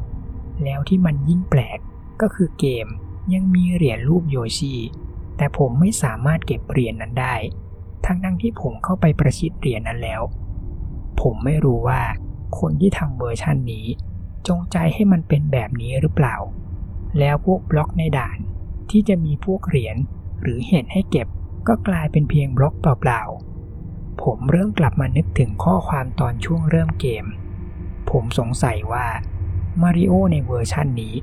แล้วที่มันยิ่งแปลกก็คือเกมยังมีเหรียญรูปโยชิแต่ผมไม่สามารถเก็บเหรียญนนั้นได้ ทั้งนั้นที่ผมเข้าไปประชิดเหรียญนนั้นแล้ว ผมไม่รู้ว่า คนที่ทำเวอร์ชันนี้ จงใจให้มันเป็นแบบนี้หรือเปล่า แล้วพวกบล็อกในด่านที่จะมีพวกเหรียญหรือเห็ดให้เก็บก็กลายเป็นเพียงบล็อกเปล่าๆ ผมเริ่มกลับมานึกถึงข้อความตอนช่วงเริ่มเกม ผมสงสัยว่ามาริโอในเวอร์ชันนี้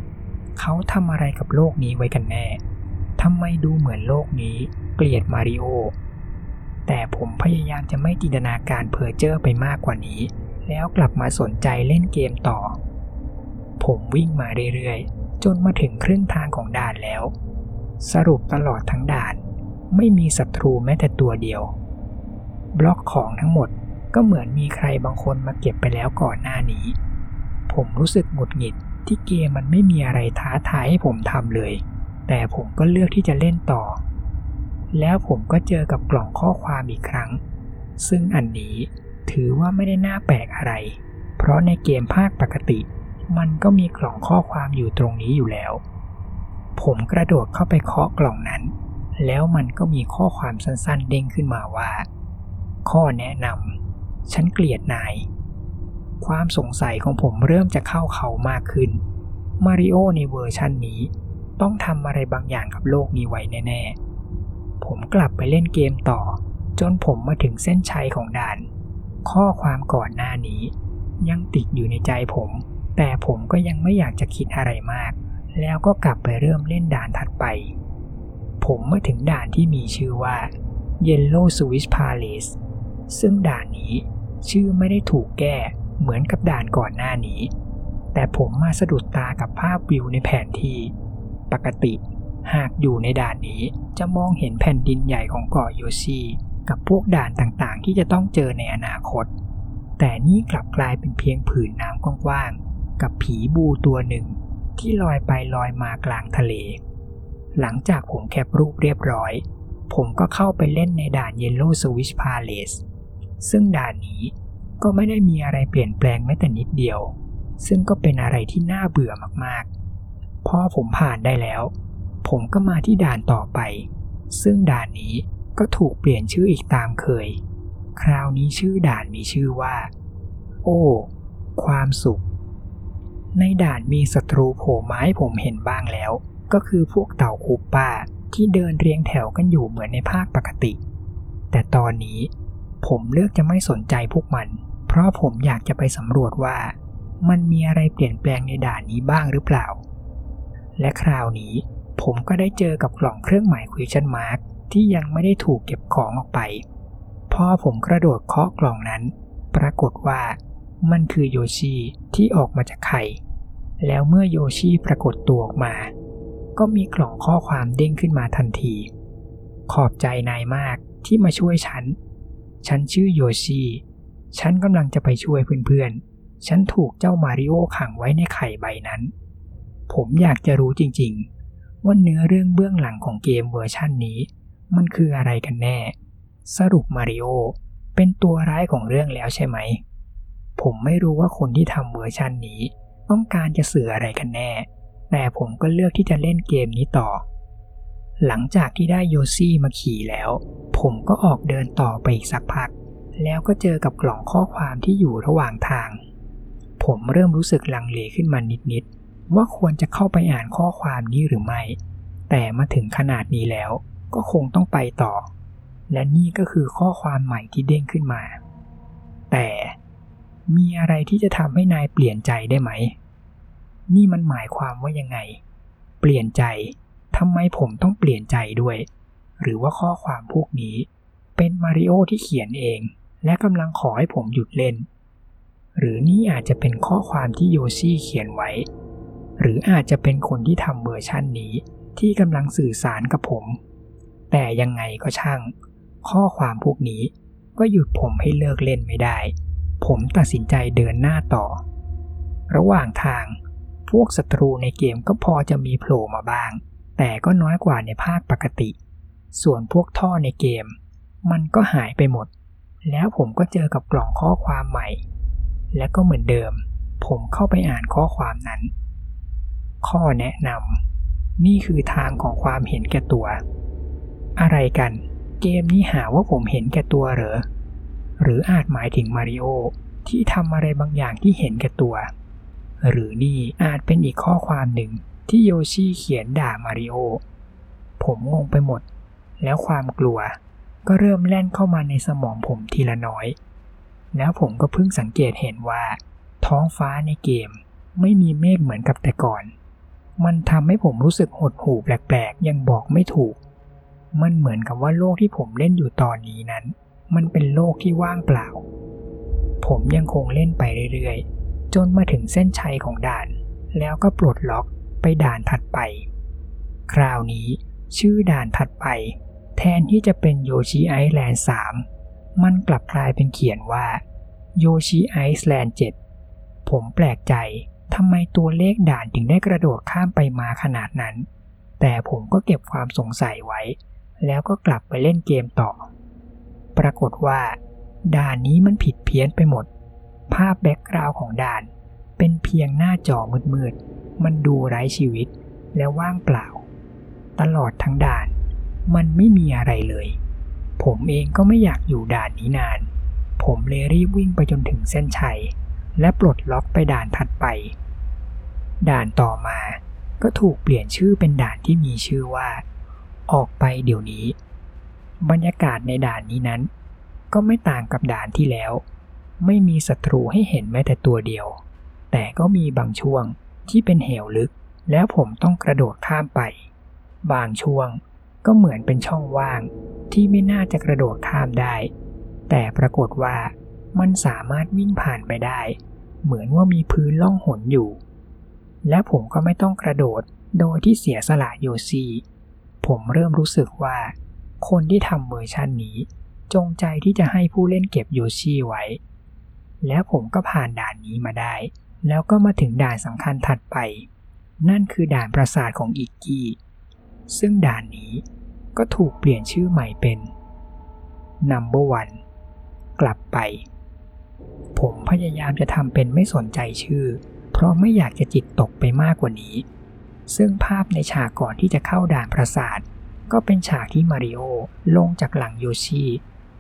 เขาทำอะไรกับโลกนี้ไว้กันแน่ทำไมดูเหมือนโลกนี้เกลียดมาริโอแต่ผมพยายามจะไม่จินตนาการเพอเจอร์ไปมากกว่านี้ แล้วกลับมาสนใจเล่นเกมต่อ ผมวิ่งมาเรื่อยๆ จนมาถึงครึ่งทางของด่านแล้ว สรุปตลอดทั้งด่าน ไม่มีศัตรูแม้แต่ตัวเดียว บล็อกของทั้งหมดก็เหมือนมีใครบางคนมาเก็บไปแล้วก่อนหน้านี้ ผมรู้สึกหงุดหงิดที่เกมมันไม่มีอะไรท้าทายให้ผมทำเลย แต่ผมก็เลือกที่จะเล่นต่อ แล้วผมก็เจอกับกล่องข้อความอีกครั้ง ซึ่งอันนี้ ถือว่าไม่ได้น่าแปลกอะไร เพราะในเกมภาคปกติ มันก็มีกล่องข้อความอยู่ตรงนี้อยู่แล้ว ผมกระโดดเข้าไปเคาะกล่องนั้น แล้วมันก็มีข้อความสั้นๆ เด้งขึ้นมาว่า ข้อแนะนำฉันเกลียดนาย ความสงสัยของผมเริ่มจะเข้าเขามากขึ้น มาริโอในเวอร์ชันนี้ ต้องทำอะไรบางอย่างกับโลกนี้ไว้แน่ ๆ ผมกลับไปเล่นเกมต่อ จนผมมาถึงเส้นชัยของด่าน ข้อความก่อนหน้านี้ ยังติดอยู่ในใจผม แต่ผมก็ยังไม่อยากจะคิดอะไรมาก แล้วก็กลับไปเริ่มเล่นด่านถัดไป ผมมาถึงด่านที่มีชื่อว่า Yellow Swiss Palace ซึ่งด่านนี้ชื่อไม่ได้ถูกแก้เหมือนกับด่านก่อนหน้านี้ แต่ผมมาสะดุดตากับภาพวิวในแผนที่ ปกติหากอยู่ในด่านนี้จะมองเห็นแผ่นดินใหญ่ของเกาะโยชิ กับพวกด่านต่างๆ ที่จะต้องเจอในอนาคต แต่นี่กลับกลายเป็นเพียงผืนน้ำกว้างๆ กับผีบูตัวหนึ่ง ที่ลอยไปลอยมากลางทะเล หลังจากผมแคปรูปเรียบร้อย ผมก็เข้าไปเล่นในด่าน Yellow Switch Palace ซึ่งด่านนี้ก็ไม่ได้มีอะไรเปลี่ยนแปลงแม้แต่นิดเดียว ซึ่งก็เป็นอะไรที่น่าเบื่อมากๆ พอผมผ่านได้แล้ว ผมก็มาที่ด่านต่อไป ซึ่งด่านนี้ ก็ถูกเปลี่ยนชื่ออีกตามเคย คราวนี้ชื่อด่านมีชื่อว่า โอ้ ความสุข ในด่านมีศัตรูโผล่ไม้ผมเห็นบ้างแล้ว ก็คือพวกเต่าคูป้าที่เดินเรียงแถวกันอยู่เหมือนในภาคปกติ แต่ตอนนี้ผมเลือกจะไม่สนใจพวกมัน เพราะผมอยากจะไปสำรวจว่า มันมีอะไรเปลี่ยนแปลงในด่านนี้บ้างหรือเปล่า และคราวนี้ผมก็ได้เจอกับกล่องเครื่องหมาย question mark ที่ยังไม่ได้ถูกเก็บของออกไปพอผมกระโดดเคาะกล่องนั้น ปรากฏว่ามันคือโยชิที่ออกมาจากไข่ แล้วเมื่อโยชิปรากฏตัวออกมา ก็มีกล่องข้อความเด้งขึ้นมาทันที ขอบใจนายมากที่มาช่วยฉัน ฉันชื่อโยชิ ฉันกำลังจะไปช่วยเพื่อนๆ ฉันถูกเจ้ามาริโอขังไว้ในไข่ใบนั้น ผมอยากจะรู้จริงๆ ว่าเนื้อเรื่องเบื้องหลังของเกมเวอร์ชั่นนี้ มันคืออะไรกันแน่ สรุปมาริโอเป็นตัวร้ายของเรื่องแล้วใช่ไหม ผมไม่รู้ว่าคนที่ทำเวอร์ชันนี้ ต้องการจะสื่ออะไรกันแน่ แต่ผมก็เลือกที่จะเล่นเกมนี้ต่อ หลังจากที่ได้โยซี่มาขี่แล้ว ผมก็ออกเดินต่อไปอีกสักพัก แล้วก็เจอกับกล่องข้อความที่อยู่ระหว่างทาง ผมเริ่มรู้สึกลังเลขึ้นมานิดๆว่าควรจะเข้าไปอ่านข้อความนี้หรือไม่ แต่มาถึงขนาดนี้แล้ว ก็คงต้องไปต่อ และนี่ก็คือข้อความใหม่ที่เด้งขึ้นมา แต่มีอะไรที่จะทำให้นายเปลี่ยนใจได้ไหม นี่มันหมายความว่ายังไง เปลี่ยนใจทำไมผมต้องเปลี่ยนใจด้วย หรือว่าข้อความพวกนี้ เป็นมาริโอที่เขียนเอง และกำลังขอให้ผมหยุดเล่น หรือนี่อาจจะเป็นข้อความที่โยชิเขียนไว้ หรืออาจจะเป็นคนที่ทำเวอร์ชันนี้ที่กำลังสื่อสารกับผม แต่ยังไงก็ช่าง ข้อความพวกนี้ก็หยุดผมให้เลิกเล่นไม่ได้ ผมตัดสินใจเดินหน้าต่อ ระหว่างทาง พวกศัตรูในเกมก็พอจะมีโผล่มาบ้าง แต่ก็น้อยกว่าในภาคปกติ ส่วนพวกท่อในเกม มันก็หายไปหมด แล้วผมก็เจอกับกล่องข้อความใหม่ และก็เหมือนเดิม ผมเข้าไปอ่านข้อความนั้น ข้อแนะนำนี่คือทางของความเห็นแก่ตัว อะไรกัน เกมนี้หาว่าผมเห็นแก่ตัวเหรอ หรืออาจหมายถึงมาริโอที่ทำอะไรบางอย่างที่เห็นแก่ตัว หรือนี่อาจเป็นอีกข้อความหนึ่งที่โยชิเขียนด่ามาริโอ ผมงงไปหมด แล้วความกลัวก็เริ่มแล่นเข้ามาในสมองผมทีละน้อย แล้วผมก็เพิ่งสังเกตเห็นว่า ท้องฟ้าในเกมไม่มีเมฆเหมือนกับแต่ก่อน มันทำให้ผมรู้สึกหดหู่แปลกๆ ยังบอกไม่ถูก มันเหมือนกับว่าโลกที่ผมเล่นอยู่ตอนนี้นั้น มันเป็นโลกที่ว่างเปล่า ผมยังคงเล่นไปเรื่อยๆ จนมาถึงเส้นชัยของด่าน แล้วก็ปลดล็อกไปด่านถัดไป คราวนี้ชื่อด่านถัดไป แทนที่จะเป็น Yoshi's Island 3มันกลับกลายเป็นเขียนว่า Yoshi's Island 7ผมแปลกใจทำไมตัวเลขด่านถึงได้กระโดดข้ามไปมาขนาดนั้น แต่ผมก็เก็บความสงสัยไว้ แล้วก็กลับไปเล่นเกมต่อ ปรากฏว่า ด่านนี้มันผิดเพี้ยนไปหมด ภาพ background ของด่าน เป็นเพียงหน้าจอมืดๆ มันดูไร้ชีวิตและว่างเปล่า ตลอดทั้งด่าน มันไม่มีอะไรเลย ผมเองก็ไม่อยากอยู่ด่านนี้นาน ผมเลยรีบวิ่งไปจนถึงเส้นชัย และปลดล็อกไปด่านถัดไป ด่านต่อมาก็ถูกเปลี่ยนชื่อเป็นด่านที่มีชื่อว่า ออกไปเดี๋ยวนี้ บรรยากาศในด่านนี้นั้น ก็ไม่ต่างกับด่านที่แล้ว ไม่มีศัตรูให้เห็นแม้แต่ตัวเดียว แต่ก็มีบางช่วงที่เป็นเหวลึก แล้วผมต้องกระโดดข้ามไป บางช่วงก็เหมือนเป็นช่องว่างที่ไม่น่าจะกระโดดข้ามได้ แต่ปรากฏว่ามันสามารถวิ่งผ่านไปได้ เหมือนว่ามีพื้นล่องหนอยู่ และผมก็ไม่ต้องกระโดดโดยที่เสียสละโยซี ผมเริ่มรู้สึกว่า คนที่ทำเวอร์ชันนี้ จงใจที่จะให้ผู้เล่นเก็บโยชิไว้ แล้วผมก็ผ่านด่านนี้มาได้ แล้วก็มาถึงด่านสำคัญถัดไป นั่นคือด่านปราสาทของอิกกี้ ซึ่งด่านนี้ก็ถูกเปลี่ยนชื่อใหม่เป็น Number One กลับไป ผมพยายามจะทำเป็นไม่สนใจชื่อ เพราะไม่อยากจะจิตตกไปมากกว่านี้ ซึ่งภาพในฉากก่อนที่จะเข้าด่านปราสาท ก็เป็นฉากที่มาริโอลงจากหลังโยชิ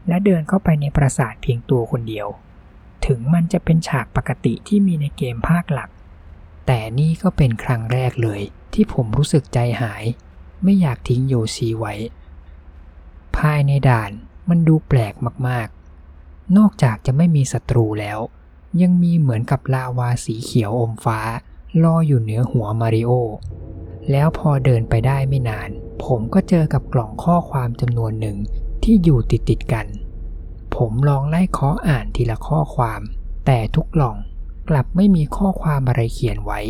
และเดินเข้าไปในปราสาทเพียงตัวคนเดียว ถึงมันจะเป็นฉากปกติที่มีในเกมภาคหลัก แต่นี่ก็เป็นครั้งแรกเลยที่ผมรู้สึกใจหาย ไม่อยากทิ้งโยชิไว้ ภายในด่านมันดูแปลกมากๆ นอกจากจะไม่มีศัตรูแล้ว ยังมีเหมือนกับลาวาสีเขียวอมฟ้า ลอยอยู่เหนือหัวมาริโอ แล้วพอเดินไปได้ไม่นาน ผมก็เจอกับกล่องข้อความจำนวนหนึ่งที่อยู่ติดติดกัน ผมลองไล่เคาะอ่านทีละข้อความ แต่ทุกกล่องกลับไม่มีข้อความอะไรเขียนไว้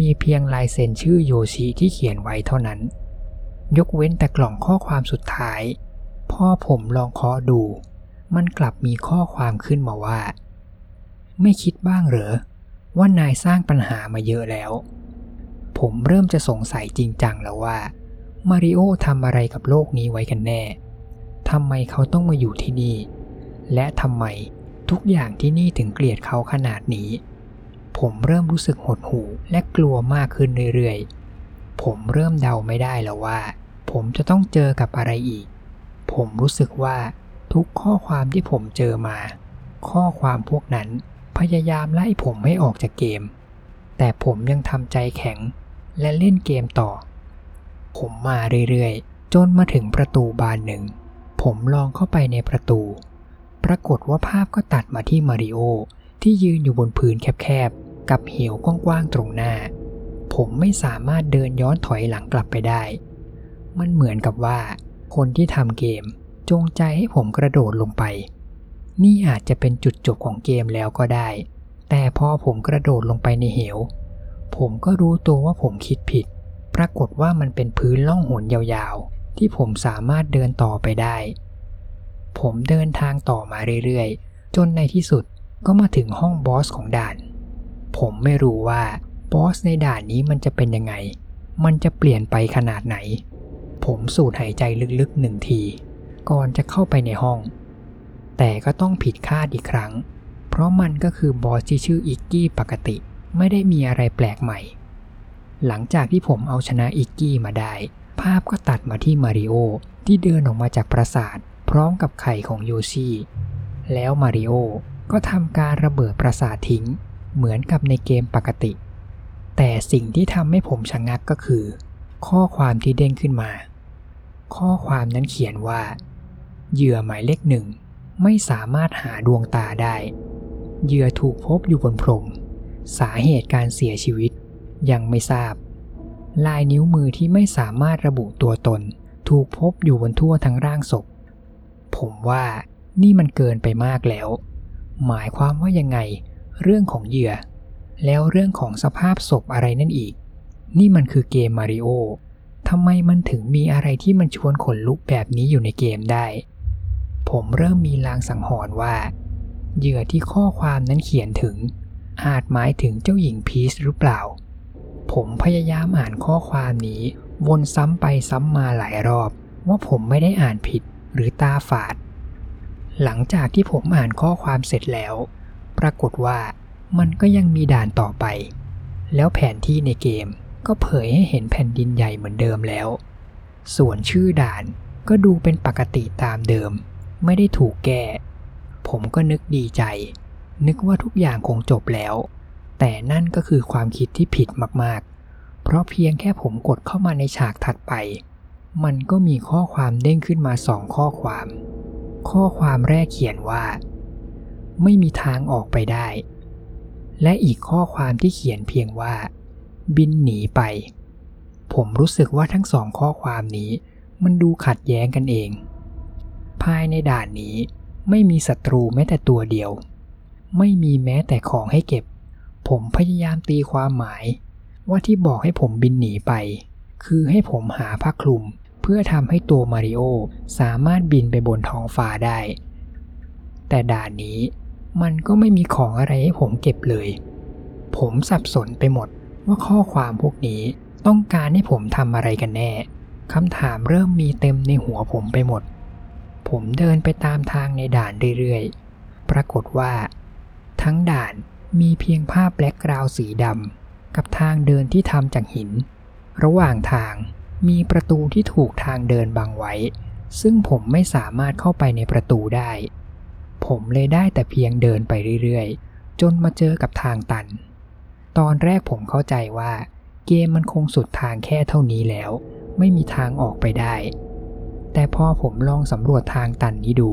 มีเพียงลายเซ็นชื่อโยชิที่เขียนไว้เท่านั้น ยกเว้นแต่กล่องข้อความสุดท้ายพ่อผมลองเคาะดู มันกลับมีข้อความขึ้นมาว่า ไม่คิดบ้างเหรอ ว่านายสร้างปัญหามาเยอะแล้ว ผมเริ่มจะสงสัยจริงจังแล้วว่ามาริโอทำอะไรกับโลกนี้ไว้กันแน่ ทำไมเขาต้องมาอยู่ที่นี่ และทำไมทุกอย่างที่นี่ถึงเกลียดเขาขนาดนี้ ผมเริ่มรู้สึกหดหู่และกลัวมากขึ้นเรื่อยๆ ผมเริ่มเดาไม่ได้แล้วว่า ผมจะต้องเจอกับอะไรอีก ผมรู้สึกว่าทุกข้อความที่ผมเจอมา ข้อความพวกนั้น พยายามไล่ผมให้ออกจากเกม แต่ผมยังทำใจแข็งและเล่นเกมต่อ ผมมาเรื่อยๆ จนมาถึงประตูบานหนึ่ง ผมลองเข้าไปในประตู ปรากฏว่าภาพก็ตัดมาที่มาริโอที่ยืนอยู่บนพื้นแคบๆ กับเหวกว้างๆตรงหน้า ผมไม่สามารถเดินย้อนถอยหลังกลับไปได้ มันเหมือนกับว่า คนที่ทำเกมจงใจให้ผมกระโดดลงไป นี่อาจจะเป็นจุดจบของเกมแล้วก็ได้ แต่พอผมกระโดดลงไปในเหว ผมก็รู้ตัวว่าผมคิดผิด ปรากฏว่ามันเป็นพื้นล่องหนยาวๆ ที่ผมสามารถเดินต่อไปได้ ผมเดินทางต่อมาเรื่อยๆ จนในที่สุดก็มาถึงห้องบอสของด่าน ผมไม่รู้ว่าบอสในด่านนี้มันจะเป็นยังไง มันจะเปลี่ยนไปขนาดไหน ผมสูดหายใจลึกๆหนึ่งที ก่อนจะเข้าไปในห้อง แต่ก็ต้องผิดคาดอีกครั้ง เพราะมันก็คือบอสที่ชื่ออิกกี้ปกติไม่ได้มีอะไรแปลกใหม่ หลังจากที่ผมเอาชนะอิกกี้มาได้ ภาพก็ตัดมาที่มาริโอที่เดินออกมาจากปราสาท พร้อมกับไข่ของโยชิแล้วมาริโอก็ทำการระเบิดปราสาททิ้ง เหมือนกับในเกมปกติ แต่สิ่งที่ทำให้ผมชะงงักก็คือ ข้อความที่เด้งขึ้นมา ข้อความนั้นเขียนว่า เหยื่อหมายเลขหนึ่ง ไม่สามารถหาดวงตาได้ เหยื่อถูกพบอยู่บนพรม สาเหตุการเสียชีวิตยังไม่ทราบ ลายนิ้วมือที่ไม่สามารถระบุตัวตน ถูกพบอยู่บนทั่วทั้งร่างศพ ผมว่านี่มันเกินไปมากแล้ว หมายความว่ายังไง เรื่องของเหยื่อ แล้วเรื่องของสภาพศพอะไรนั่นอีก นี่มันคือเกมมาริโอทำไมมันถึงมีอะไรที่มันชวนขนลุกแบบนี้อยู่ในเกมได้ ผมเริ่มมีลางสังหรณ์ว่า เหยื่อที่ข้อความนั้นเขียนถึง อาจหมายถึงเจ้าหญิงพีชหรือเปล่า ผมพยายามอ่านข้อความนี้ วนซ้ำไปซ้ำมาหลายรอบ ว่าผมไม่ได้อ่านผิดหรือตาฝาด หลังจากที่ผมอ่านข้อความเสร็จแล้ว ปรากฏว่ามันก็ยังมีด่านต่อไป แล้วแผนที่ในเกมก็เผยให้เห็นแผ่นดินใหญ่เหมือนเดิมแล้ว ส่วนชื่อด่านก็ดูเป็นปกติตามเดิม ไม่ได้ถูกแก้ ผมก็นึกดีใจ นึกว่าทุกอย่างคงจบแล้ว แต่นั่นก็คือความคิดที่ผิดมากๆ เพราะเพียงแค่ผมกดเข้ามาในฉากถัดไป มันก็มีข้อความเด้งขึ้นมาสองข้อความ ข้อความแรกเขียนว่า ไม่มีทางออกไปได้ และอีกข้อความที่เขียนเพียงว่า บินหนีไป ผมรู้สึกว่าทั้งสองข้อความนี้ มันดูขัดแย้งกันเอง ภายในด่านนี้ ไม่มีศัตรูแม้แต่ตัวเดียว ไม่มีแม้แต่ของให้เก็บ ผมพยายามตีความหมาย ว่าที่บอกให้ผมบินหนีไป คือให้ผมหาผ้าคลุมเพื่อทำให้ตัวมาริโอสามารถบินไปบนท้องฟ้าได้ แต่ด่านนี้มันก็ไม่มีของอะไรให้ผมเก็บเลย ผมสับสนไปหมดว่าข้อความพวกนี้ต้องการให้ผมทำอะไรกันแน่คำถามเริ่มมีเต็มในหัวผมไปหมด ผมเดินไปตามทางในด่านเรื่อยๆ ปรากฏว่า ทั้งด่านมีเพียงภาพแบล็กกราวสีดำกับทางเดินที่ทำจากหิน ระหว่างทางมีประตูที่ถูกทางเดินบังไว้ ซึ่งผมไม่สามารถเข้าไปในประตูได้ ผมเลยได้แต่เพียงเดินไปเรื่อยๆ จนมาเจอกับทางตัน ตอนแรกผมเข้าใจว่า เกมมันคงสุดทางแค่เท่านี้แล้ว ไม่มีทางออกไปได้ แต่พอผมลองสำรวจทางตันนี้ดู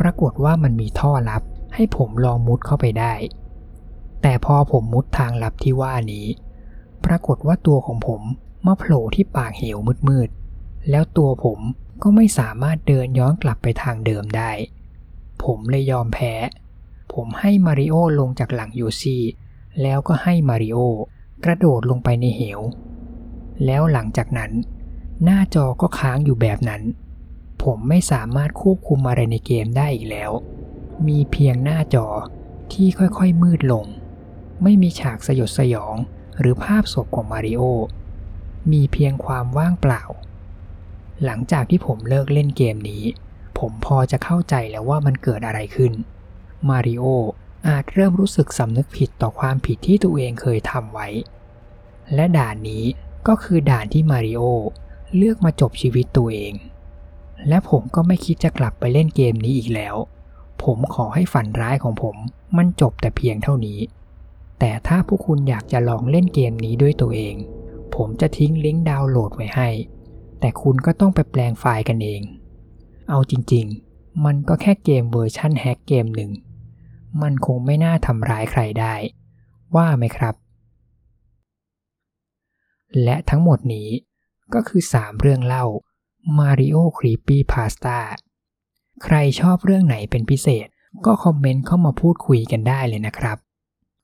ปรากฏว่ามันมีท่อลับ ให้ผมลองมุดเข้าไปได้ แต่พอผมมุดทางลับที่ว่านี้ ปรากฏว่าตัวของผมมาโผล่ที่ปากเหวมืดๆ แล้วตัวผมก็ไม่สามารถเดินย้อนกลับไปทางเดิมได้ ผมเลยยอมแพ้ ผมให้มาริโอลงจากหลังยูซี่แล้วก็ให้มาริโอกระโดดลงไปในเหว แล้วหลังจากนั้น หน้าจอก็ค้างอยู่แบบนั้น ผมไม่สามารถควบคุมอะไรในเกมได้อีกแล้ว มีเพียงหน้าจอที่ค่อยๆมืดลง ไม่มีฉากสยดสยองหรือภาพศพของมาริโอ มีเพียงความว่างเปล่า หลังจากที่ผมเลิกเล่นเกมนี้ ผมพอจะเข้าใจแล้วว่ามันเกิดอะไรขึ้น มาริโออาจเริ่มรู้สึกสำนึกผิดต่อความผิดที่ตัวเองเคยทำไว้ และด่านนี้ก็คือด่านที่มาริโอเลือกมาจบชีวิตตัวเอง และผมก็ไม่คิดจะกลับไปเล่นเกมนี้อีกแล้ว ผมขอให้ฝันร้ายของผมมันจบแต่เพียงเท่านี้ แต่ถ้าพวกคุณอยากจะลองเล่นเกมนี้ด้วยตัวเอง ผมจะทิ้งลิงก์ดาวน์โหลดไว้ให้ แต่คุณก็ต้องไปแปลงไฟล์กันเอง เอาจริงๆ มันก็แค่เกมเวอร์ชั่นแฮกเกมหนึ่ง มันคงไม่น่าทำร้ายใครได้ ว่าไหมครับ และทั้งหมดนี้ก็คือ 3 เรื่องเล่า Mario Creepypasta ใครชอบเรื่องไหนเป็นพิเศษ ก็คอมเมนต์เข้ามาพูดคุยกันได้เลยนะครับ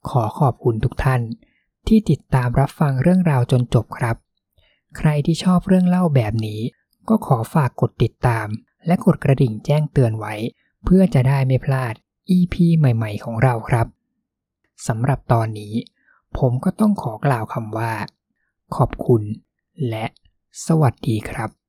ขอขอบคุณทุกท่าน ที่ติดตามรับฟังเรื่องราวจนจบครับ ใครที่ชอบเรื่องเล่าแบบนี้ ก็ขอฝากกดติดตาม และกดกระดิ่งแจ้งเตือนไว้ เพื่อจะได้ไม่พลาด EP ใหม่ๆ ของเราครับสำหรับตอนนี้ ผมก็ต้องขอกล่าวคำว่า ขอบคุณ และ สวัสดีครับ